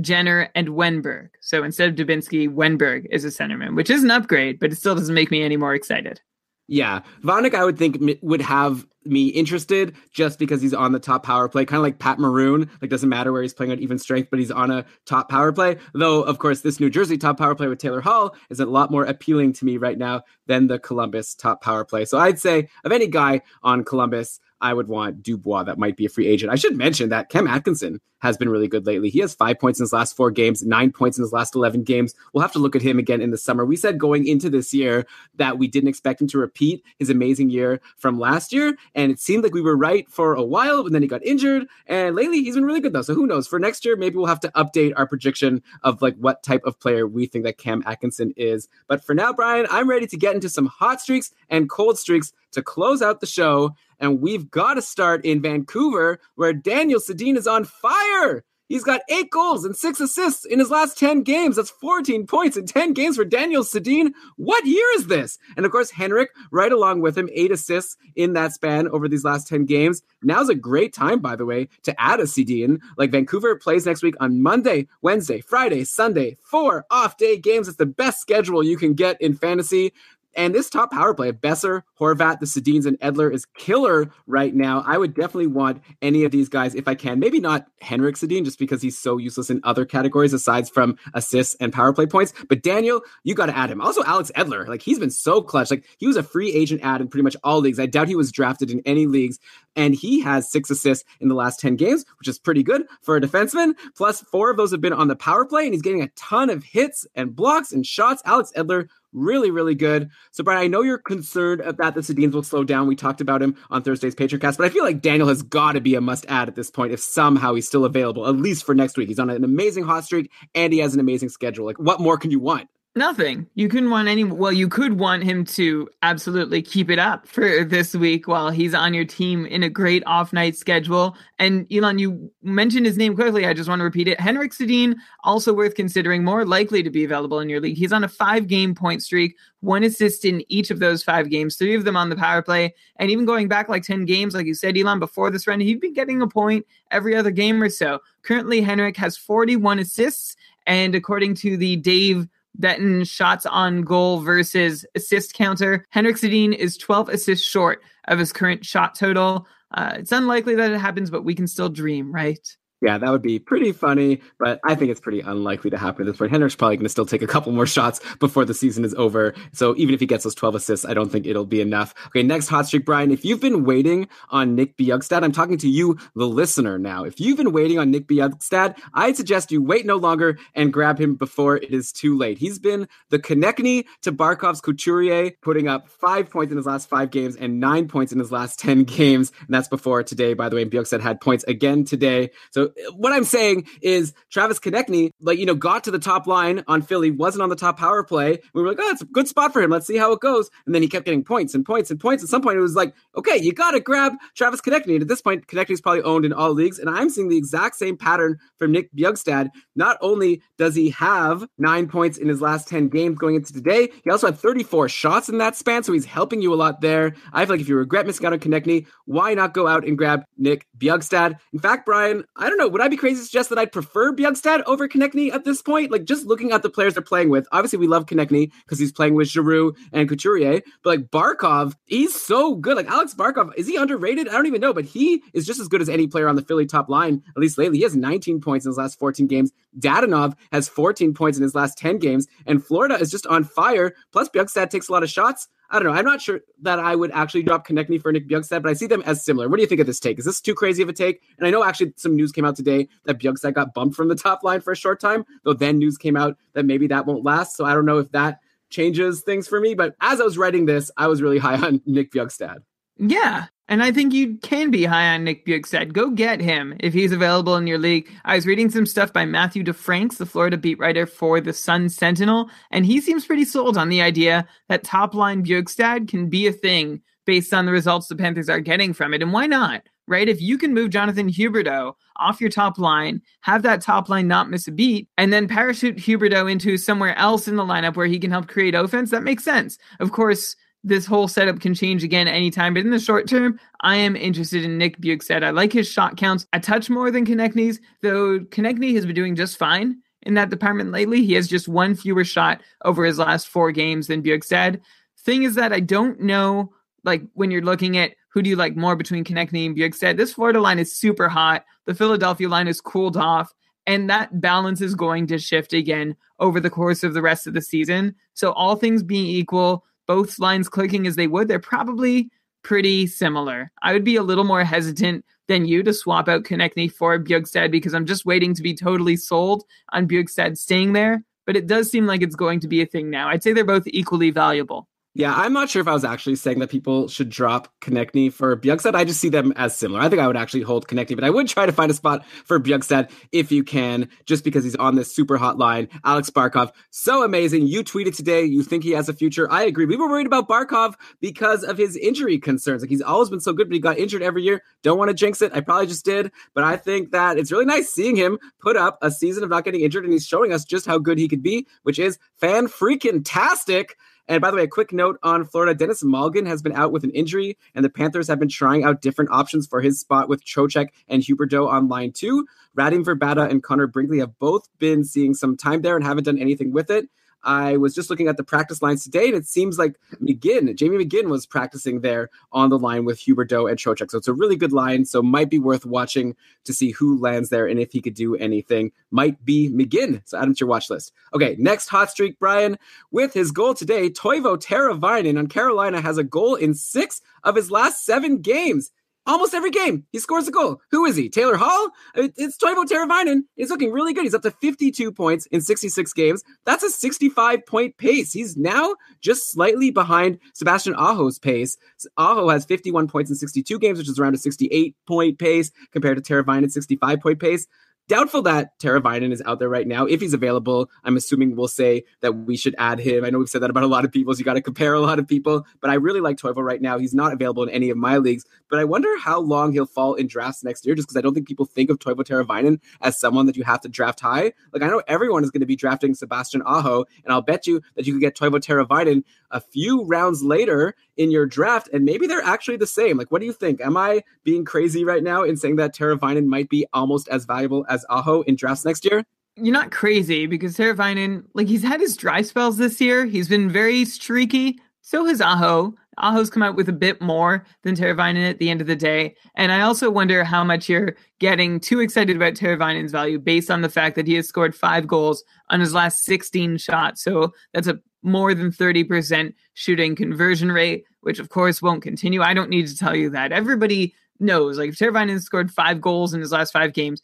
Jenner, and Wennberg. So instead of Dubinsky, Wennberg is a centerman, which is an upgrade, but it still doesn't make me any more excited. Yeah, Vanek, I would think would have me interested just because he's on the top power play, kind of like Pat Maroon. Like doesn't matter where he's playing at even strength, but he's on a top power play. Though, of course, this New Jersey top power play with Taylor Hall is a lot more appealing to me right now than the Columbus top power play. So I'd say of any guy on Columbus, I would want Dubois. That might be a free agent. I should mention that Cam Atkinson has been really good lately. He has five points in his last four games, nine points in his last 11 games. We'll have to look at him again in the summer. We said going into this year that we didn't expect him to repeat his amazing year from last year. And it seemed like we were right for a while, but then he got injured. And lately he's been really good though. So who knows? For next year, maybe we'll have to update our prediction of like what type of player we think that Cam Atkinson is. But for now, Brian, I'm ready to get into some hot streaks and cold streaks to close out the show. And we've got to start in Vancouver, where Daniel Sedin is on fire. He's got eight goals and six assists in his last 10 games. That's 14 points in 10 games for Daniel Sedin. What year is this? And of course, Henrik, right along with him, eight assists in that span over these last 10 games. Now's a great time, by the way, to add a Sedin. Like Vancouver plays next week on Monday, Wednesday, Friday, Sunday, four off day games. It's the best schedule you can get in fantasy. And this top power play of Boeser, Horvat, the Sedins, and Edler is killer right now. I would definitely want any of these guys if I can. Maybe not Henrik Sedin, just because he's so useless in other categories aside from assists and power play points. But Daniel, you got to add him. Also, Alex Edler, like he's been so clutch. Like he was a free agent ad in pretty much all leagues. I doubt he was drafted in any leagues. And he has six assists in the last 10 games, which is pretty good for a defenseman. Plus, four of those have been on the power play, and he's getting a ton of hits and blocks and shots. Alex Edler really, really good. So, Brian, I know you're concerned about the Sedins will slow down. We talked about him on Thursday's Patreon cast, but I feel like Daniel has got to be a must add at this point if somehow he's still available, at least for next week. He's on an amazing hot streak and he has an amazing schedule. Like, what more can you want? Nothing. You couldn't want any. Well, you could want him to absolutely keep it up for this week while he's on your team in a great off night schedule. And Elon, you mentioned his name quickly. I just want to repeat it. Henrik Sedin, also worth considering, more likely to be available in your league. He's on a five game point streak, one assist in each of those five games, three of them on the power play. And even going back like 10 games, like you said, Elon, before this run, he'd be getting a point every other game or so. Currently, Henrik has 41 assists. And according to the Dave Betting shots on goal versus assist counter. Henrik Sedin is 12 assists short of his current shot total. Uh, it's unlikely that it happens, but we can still dream, right? Yeah, that would be pretty funny, but I think it's pretty unlikely to happen at this point. Henrik's probably going to still take a couple more shots before the season is over. So even if he gets those 12 assists, I don't think it'll be enough. Okay, next hot streak, Brian. If you've been waiting on Nick Bjugstad, I'm talking to you, the listener now. If you've been waiting on Nick Bjugstad, I'd suggest you wait no longer and grab him before it is too late. He's been the Konecny to Barkov's Couturier, putting up five points in his last five games and nine points in his last 10 games. And that's before today, by the way. Bjugstad had points again today. So what I'm saying is Travis Konecny, like, you know, got to the top line on Philly, wasn't on the top power play. We were like, oh, it's a good spot for him. Let's see how it goes. And then he kept getting points and points and points. At some point, it was like, okay, you got to grab Travis Konecny. And at this point, Konecny's probably owned in all leagues. And I'm seeing the exact same pattern from Nick Bjugstad. Not only does he have nine points in his last 10 games going into today, he also had 34 shots in that span. So he's helping you a lot there. I feel like if you regret missing out on Konecny, why not go out and grab Nick Bjugstad? In fact, Brian, I don't know, would I be crazy to suggest that I'd prefer Bjugstad over Konecny at this point? Like just looking at the players they're playing with, obviously we love Konecny because he's playing with Giroux and Couturier, but like Barkov, he's so good. Like Alex Barkov, is he underrated? I don't even know, but he is just as good as any player on the Philly top line, at least lately. He has 19 points in his last 14 games. Dadonov has 14 points in his last 10 games, and Florida is just on fire. Plus, Bjugstad takes a lot of shots. I don't know. I'm not sure that I would actually drop Konecny for Nick Bjugstad, but I see them as similar. What do you think of this take? Is this too crazy of a take? And I know actually some news came out today that Bjugstad got bumped from the top line for a short time, though then news came out that maybe that won't last. So I don't know if that changes things for me. But as I was writing this, I was really high on Nick Bjugstad. Yeah. And I think you can be high on Nick Bjugstad. Go get him if he's available in your league. I was reading some stuff by Matthew DeFranks, the Florida beat writer for the Sun Sentinel, and he seems pretty sold on the idea that top line Bjugstad can be a thing based on the results the Panthers are getting from it. And why not? Right? If you can move Jonathan Huberdeau off your top line, have that top line not miss a beat, and then parachute Huberdeau into somewhere else in the lineup where he can help create offense, that makes sense. Of course, this whole setup can change again anytime. But in the short term, I am interested in Nick Bjugstad. I like his shot counts a touch more than Konecny's, though Konecny has been doing just fine in that department lately. He has just one fewer shot over his last four games than Bjugstad. Thing is that I don't know, like when you're looking at who do you like more between Konecny and Bjugstad, this Florida line is super hot. The Philadelphia line is cooled off. And that balance is going to shift again over the course of the rest of the season. So, all things being equal, both lines clicking as they would, they're probably pretty similar. I would be a little more hesitant than you to swap out Konecny for Bjugstad because I'm just waiting to be totally sold on Bjugstad staying there. But it does seem like it's going to be a thing now. I'd say they're both equally valuable. Yeah, I'm not sure if I was actually saying that people should drop Konecny for Bjugstad. I just see them as similar. I think I would actually hold Konecny, but I would try to find a spot for Bjugstad if you can, just because he's on this super hot line. Alex Barkov, so amazing. You tweeted today, you think he has a future. I agree. We were worried about Barkov because of his injury concerns. Like he's always been so good, but he got injured every year. Don't want to jinx it. I probably just did, but I think that it's really nice seeing him put up a season of not getting injured, and he's showing us just how good he could be, which is fan freaking tastic. And by the way, a quick note on Florida Denis Malgin has been out with an injury, and the Panthers have been trying out different options for his spot with Trocheck and Huberdeau on line two. Radim Vrbata and Connor Brickley have both been seeing some time there and haven't done anything with it. I was just looking at the practice lines today, and it seems like McGinn, Jamie McGinn, was practicing there on the line with Huberdeau and Trocheck. So it's a really good line. So might be worth watching to see who lands there and if he could do anything. Might be McGinn. So add him to your watch list. Okay, next hot streak, Brian. With his goal today, Teuvo Teravainen on Carolina has a goal in six of his last seven games almost every game he scores a goal. Who is he? Taylor Hall? It's Teuvo Teravainen. He's looking really good. He's up to 52 points in 66 games. That's a 65 point pace. He's now just slightly behind Sebastian Aho's pace. Aho has 51 points in 62 games, which is around a 68 point pace compared to Teravainen's 65 point pace. Doubtful that Teravainen is out there right now. If he's available, I'm assuming we'll say that we should add him. I know we've said that about a lot of people, so you got to compare a lot of people. But I really like Teuvo right now. He's not available in any of my leagues, but I wonder how long he'll fall in drafts next year, just because I don't think people think of Teuvo Teravainen as someone that you have to draft high. Like I know everyone is going to be drafting Sebastian Aho, and I'll bet you that you could get Teuvo Teravainen a few rounds later in your draft, and maybe they're actually the same. Like, what do you think? Am I being crazy right now in saying that Teravainen might be almost as valuable as Aho in drafts next year? you're not crazy because Teravainen, like he's had his dry spells this year. He's been very streaky. So has Aho. Aho's come out with a bit more than Teravainen at the end of the day. And I also wonder how much you're getting too excited about Teravainen's value based on the fact that he has scored five goals on his last 16 shots. So that's a more than 30% shooting conversion rate, which of course won't continue. I don't need to tell you that. Everybody knows. Like if Teravainen scored five goals in his last five games,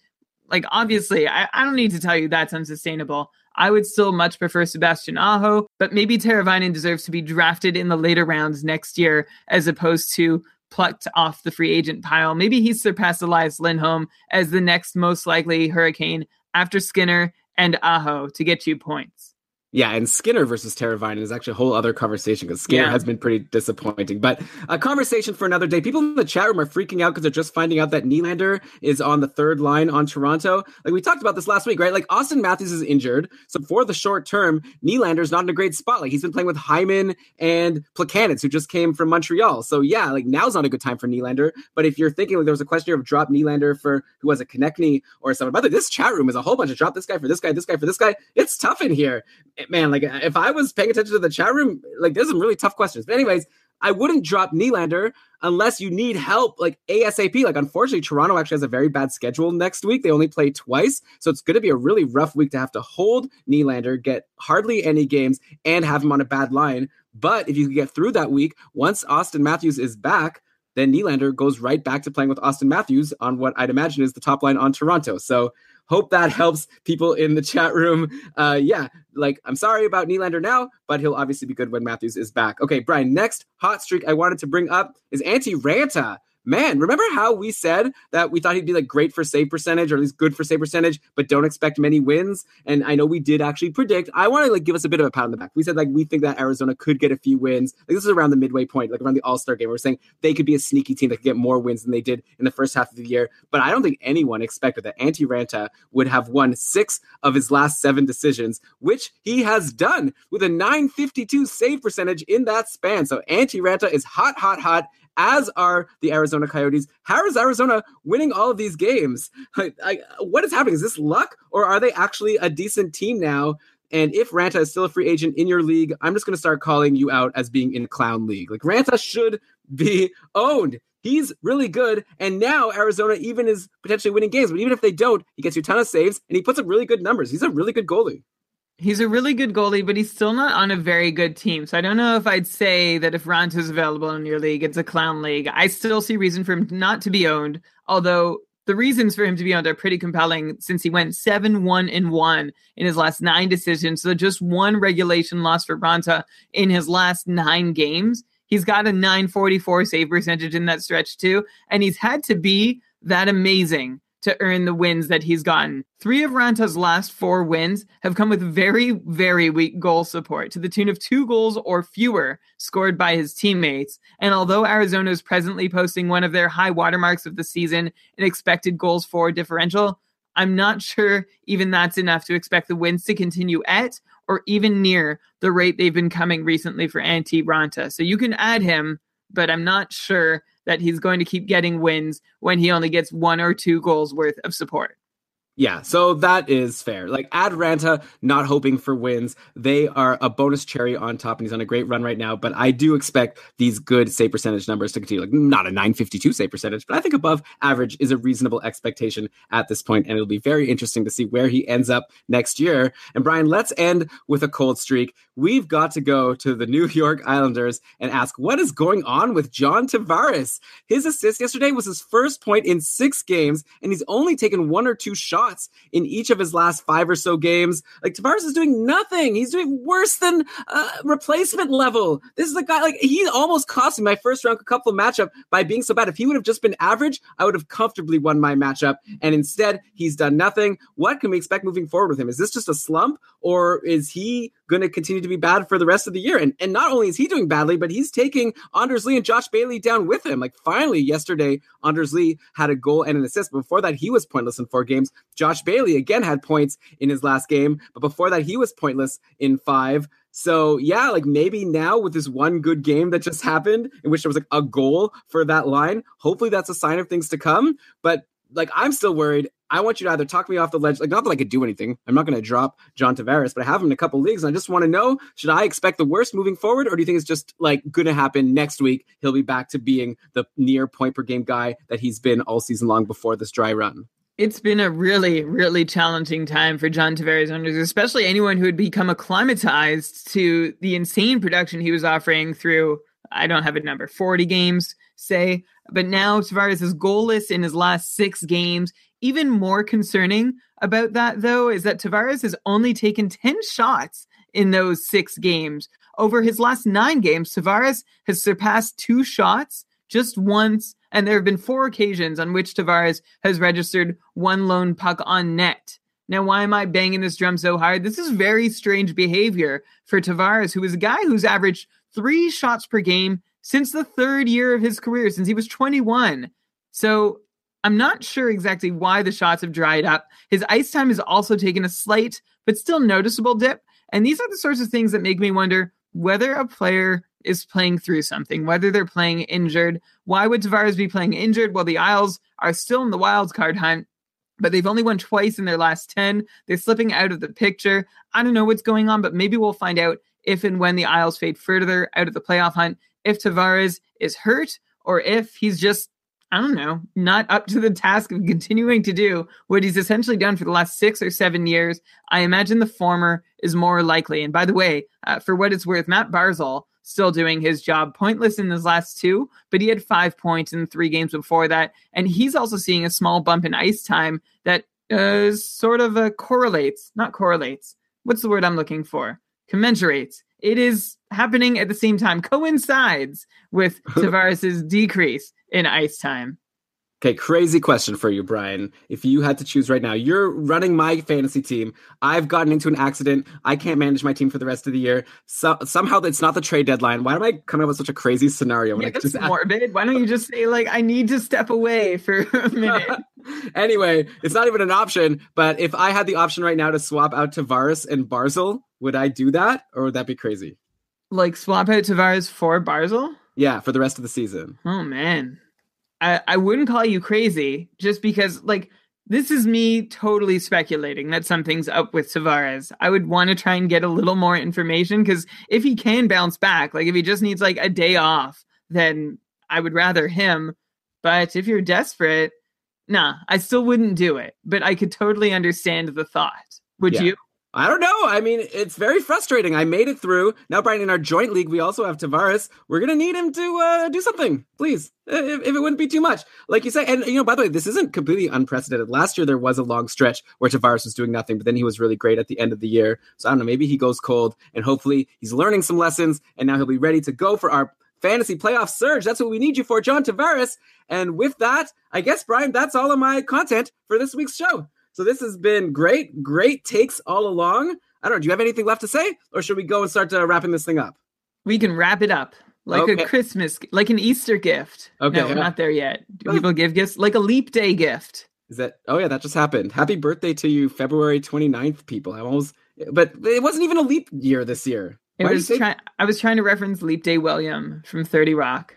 like obviously I, I don't need to tell you that's unsustainable. I would still much prefer Sebastian Aho, but maybe Teravainen deserves to be drafted in the later rounds next year as opposed to plucked off the free agent pile. Maybe he surpassed Elias Lindholm as the next most likely Hurricane after Skinner and Aho to get you points. Yeah, and Skinner versus Teravainen is actually a whole other conversation because Skinner Yeah. has been pretty disappointing. But a conversation for another day. People in the chat room are freaking out because they're just finding out that Nylander is on the third line on Toronto. Like we talked about this last week, right? Like Auston Matthews is injured, so for the short term, Nylander's not in a great spot. Like he's been playing with Hyman and Plekanec, who just came from Montreal. So yeah, like now's not a good time for Nylander. But if you're thinking like there was a question of drop Nylander for who was a Konecny or someone, by the way, this chat room is a whole bunch of drop this guy for this guy, this guy for this guy. It's tough in here man, like if I was paying attention to the chat room, like there's some really tough questions. But anyways, I wouldn't drop Nylander unless you need help, like ASAP. Like unfortunately, Toronto actually has a very bad schedule next week. They only play twice, so it's going to be a really rough week to have to hold Nylander, get hardly any games, and have him on a bad line. But if you can get through that week, once Auston Matthews is back, then Nylander goes right back to playing with Auston Matthews on what I'd imagine is the top line on Toronto. So hope that helps people in the chat room. Uh, yeah, like I'm sorry about Nylander now, but he'll obviously be good when Matthews is back. Okay, Brian, next hot streak I wanted to bring up is Antti Raanta. Man, remember how we said that we thought he'd be like great for save percentage or at least good for save percentage, but don't expect many wins? And I know we did actually predict. I want to like give us a bit of a pat on the back. We said like we think that Arizona could get a few wins. Like this is around the midway point, like around the All Star game. We're saying they could be a sneaky team that could get more wins than they did in the first half of the year. But I don't think anyone expected that Antti Raanta would have won six of his last seven decisions, which he has done with a 952 save percentage in that span. So Antti Raanta is hot, hot, hot as are the Arizona Coyotes. How is Arizona winning all of these games? Like, what is happening? Is this luck, or are they actually a decent team now? And if Raanta is still a free agent in your league, I'm just going to start calling you out as being in clown league. Like Raanta should be owned. He's really good, and now Arizona even is potentially winning games. But even if they don't, he gets you a ton of saves, and he puts up really good numbers. He's a really good goalie. He's a really good goalie, but he's still not on a very good team. So I don't know if I'd say that if Raanta's available in your league, it's a clown league. I still see reason for him not to be owned, although the reasons for him to be owned are pretty compelling since he went 7 1 and 1 in his last nine decisions. So just one regulation loss for Raanta in his last nine games. He's got a 944 save percentage in that stretch, too. And he's had to be that amazing to earn the wins that he's gotten. Three of Raanta's last four wins have come with very, very weak goal support to the tune of two goals or fewer scored by his teammates. And although Arizona is presently posting one of their high watermarks of the season in expected goals for differential, I'm not sure even that's enough to expect the wins to continue at or even near the rate they've been coming recently for Antti Raanta. So you can add him, but I'm not sure that he's going to keep getting wins when he only gets one or two goals worth of support. Yeah, so that is fair. Like Adranta, not hoping for wins. They are a bonus cherry on top, and he's on a great run right now. But I do expect these good save percentage numbers to continue. Like not a 952 save percentage, but I think above average is a reasonable expectation at this point, and it'll be very interesting to see where he ends up next year. And Brian, let's end with a cold streak. We've got to go to the New York Islanders and ask what is going on with John Tavares. His assist yesterday was his first point in six games, and he's only taken one or two shots in each of his last five or so games. Like Tavares is doing nothing. He's doing worse than uh, replacement level. This is a guy like he almost cost me my first round couple matchup by being so bad. If he would have just been average, I would have comfortably won my matchup. And instead, he's done nothing. What can we expect moving forward with him? Is this just a slump, or is he going to continue to be bad for the rest of the year? And and not only is he doing badly, but he's taking Anders Lee and Josh Bailey down with him. Like finally, yesterday, Anders Lee had a goal and an assist. Before that, he was pointless in four games. Josh Bailey again had points in his last game, but before that, he was pointless in five. So yeah, like maybe now with this one good game that just happened, in which there was like a goal for that line, hopefully that's a sign of things to come. But like I'm still worried. I want you to either talk me off the ledge, like not that I could do anything. I'm not going to drop John Tavares, but I have him in a couple leagues, and I just want to know: should I expect the worst moving forward, or do you think it's just like going to happen next week? He'll be back to being the near point per game guy that he's been all season long before this dry run. It's been a really, really challenging time for John Tavares owners, especially anyone who had become acclimatized to the insane production he was offering through, I don't have a number, 40 games, say. But now Tavares is goalless in his last six games. Even more concerning about that, though, is that Tavares has only taken 10 shots in those six games. Over his last nine games, Tavares has surpassed two shots just once, and there have been four occasions on which Tavares has registered one lone puck on net. Now, why am I banging this drum so hard? This is very strange behavior for Tavares, who is a guy who's averaged three shots per game since the third year of his career, since he was 21. So I'm not sure exactly why the shots have dried up. His ice time has also taken a slight but still noticeable dip. And these are the sorts of things that make me wonder whether a player is playing through something, whether they're playing injured. Why would Tavares be playing injured? Well, the Isles are still in the wild card hunt, but they've only won twice in their last 10. They're slipping out of the picture. I don't know what's going on, but maybe we'll find out if and when the Isles fade further out of the playoff hunt, if Tavares is hurt or if he's just I don't know, not up to the task of continuing to do what he's essentially done for the last six or seven years. I imagine the former is more likely. And by the way, uh, for what it's worth, Matt Barzal still doing his job, pointless in his last two, but he had five points in three games before that. And he's also seeing a small bump in ice time that uh, sort of uh, correlates, not correlates. What's the word I'm looking for? Commensurates. It is happening at the same time, coincides with Tavares's decrease in ice time. Okay, crazy question for you, Brian. If you had to choose right now, you're running my fantasy team. I've gotten into an accident. I can't manage my team for the rest of the year. So, somehow it's not the trade deadline. Why am I coming up with such a crazy scenario? Yeah, I that's just morbid. Why don't you just say like I need to step away for a minute? anyway, it's not even an option. But if I had the option right now to swap out Tavares and Barzal, would I do that, or would that be crazy? like swap out Tavares for Barzal? Yeah, for the rest of the season. Oh man. I, I wouldn't call you crazy just because like this is me totally speculating that something's up with Tavares. I would want to try and get a little more information because if he can bounce back, like if he just needs like a day off, then I would rather him. But if you're desperate, nah, I still wouldn't do it. But I could totally understand the thought. Would Yeah. you? I don't know. I mean, it's very frustrating. I made it through. Now, Brian, in our joint league, we also have Tavares. We're gonna need him to uh, do something, please, if, if it wouldn't be too much. Like you say, and you know, by the way, this isn't completely unprecedented. Last year, there was a long stretch where Tavares was doing nothing, but then he was really great at the end of the year. So I don't know. Maybe he goes cold, and hopefully, he's learning some lessons, and now he'll be ready to go for our fantasy playoff surge. That's what we need you for, John Tavares. And with that, I guess, Brian, that's all of my content for this week's show. So this has been great, great takes all along. I don't know. Do you have anything left to say, or should we go and start uh, wrapping this thing up? We can wrap it up like Okay. a Christmas, like an Easter gift. Okay, no, we're not there yet. Do people give gifts like a leap day gift? Is that? Oh yeah, that just happened. Happy birthday to you, February 29th, people. I'm almost, but it wasn't even a leap year this year. It Why was try- I was trying to reference Leap Day William from 30 Rock.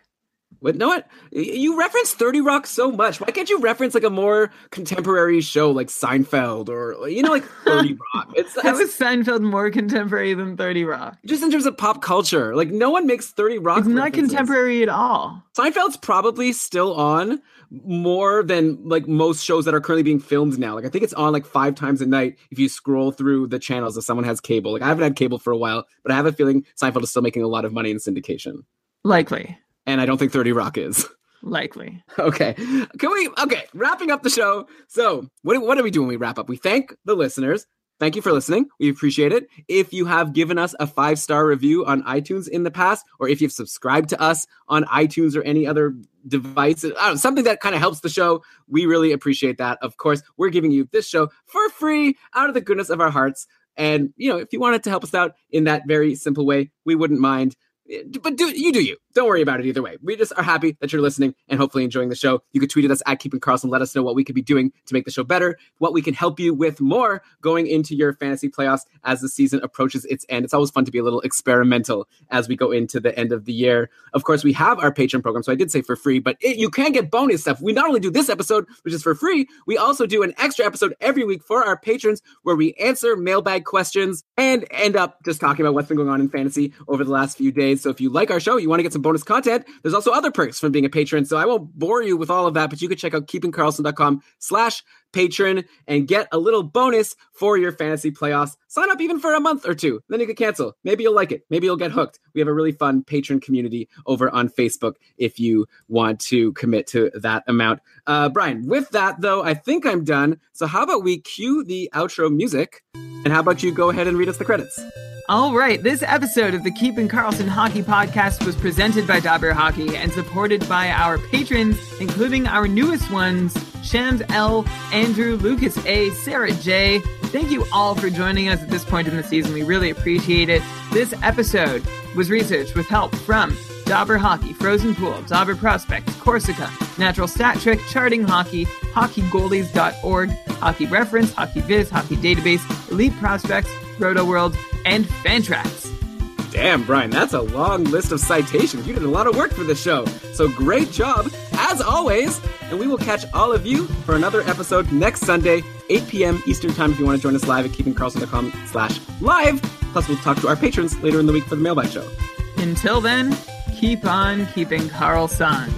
What? No, what? You reference 30 Rock so much. Why can't you reference like a more contemporary show like Seinfeld or you know like 30 Rock? It's, How it's is Seinfeld more contemporary than 30 Rock? just in terms of pop culture. Like no one makes 30 Rock. It's not references. contemporary at all. Seinfeld's probably still on more than like most shows that are currently being filmed now. Like I think it's on like five times a night if you scroll through the channels if someone has cable. Like I haven't had cable for a while, but I have a feeling Seinfeld is still making a lot of money in syndication. Likely. And I don't think 30 Rock is. Likely. Okay. Can we okay, wrapping up the show. So, what what do we do when we wrap up? We thank the listeners. Thank you for listening. We appreciate it. If you have given us a five star review on iTunes in the past, or if you've subscribed to us on iTunes or any other device, I don't know, something that kind of helps the show, we really appreciate that. Of course, we're giving you this show for free out of the goodness of our hearts. And, you know, if you wanted to help us out in that very simple way, we wouldn't mind. Eh, but do you do you. Don't worry about it either way. We just are happy that you're listening and hopefully enjoying the show. You could tweet at us at Keeping Karlsson. Let us know what we could be doing to make the show better, what we can help you with more going into your fantasy playoffs as the season approaches its end. It's always fun to be a little experimental as we go into the end of the year. Of course, we have our Patreon program. So I did say for free, but it, you can get bonus stuff. We not only do this episode, which is for free, we also do an extra episode every week for our patrons where we answer mailbag questions and end up just talking about what's been going on in fantasy over the last few days. So if you like our show, you want to get some bonus content, there's also other perks from being a patron. So I won't bore you with all of that, but you can check out keepingkarlsson.com slash patron and get a little bonus for your fantasy playoffs. Sign up even for a month or two. Then you can cancel. Maybe you'll like it. Maybe you'll get hooked. We have a really fun patron community over on Facebook if you want to commit to that amount. Uh, Brian, with that though, I think I'm done. So how about we cue the outro music? And how about you go ahead and read us the credits? All right, this episode of the Keeping Karlsson Hockey Podcast was presented by Dobber Hockey and supported by our patrons, including our newest ones, Shams L, Andrew, Lucas A, Sarah J. Thank you all for joining us at this point in the season. We really appreciate it. This episode was researched with help from Dobber Hockey, Frozen Pool, Dobber Prospects, Corsica, Natural Stat Trick, Charting Hockey, HockeyGoalies.org, Hockey Reference, Hockey Viz, Hockey Database, Elite Prospects, Rotoworld, and Fantrax. Damn, Brian, that's a long list of citations. You did a lot of work for the show. So great job, as always. And we will catch all of you for another episode next Sunday, 8 p.m. Eastern Time if you want to join us live at keepingkarlsson.com slash live. Plus, we'll talk to our patrons later in the week for the mailbag show. Until then, keep on keeping Karlsson.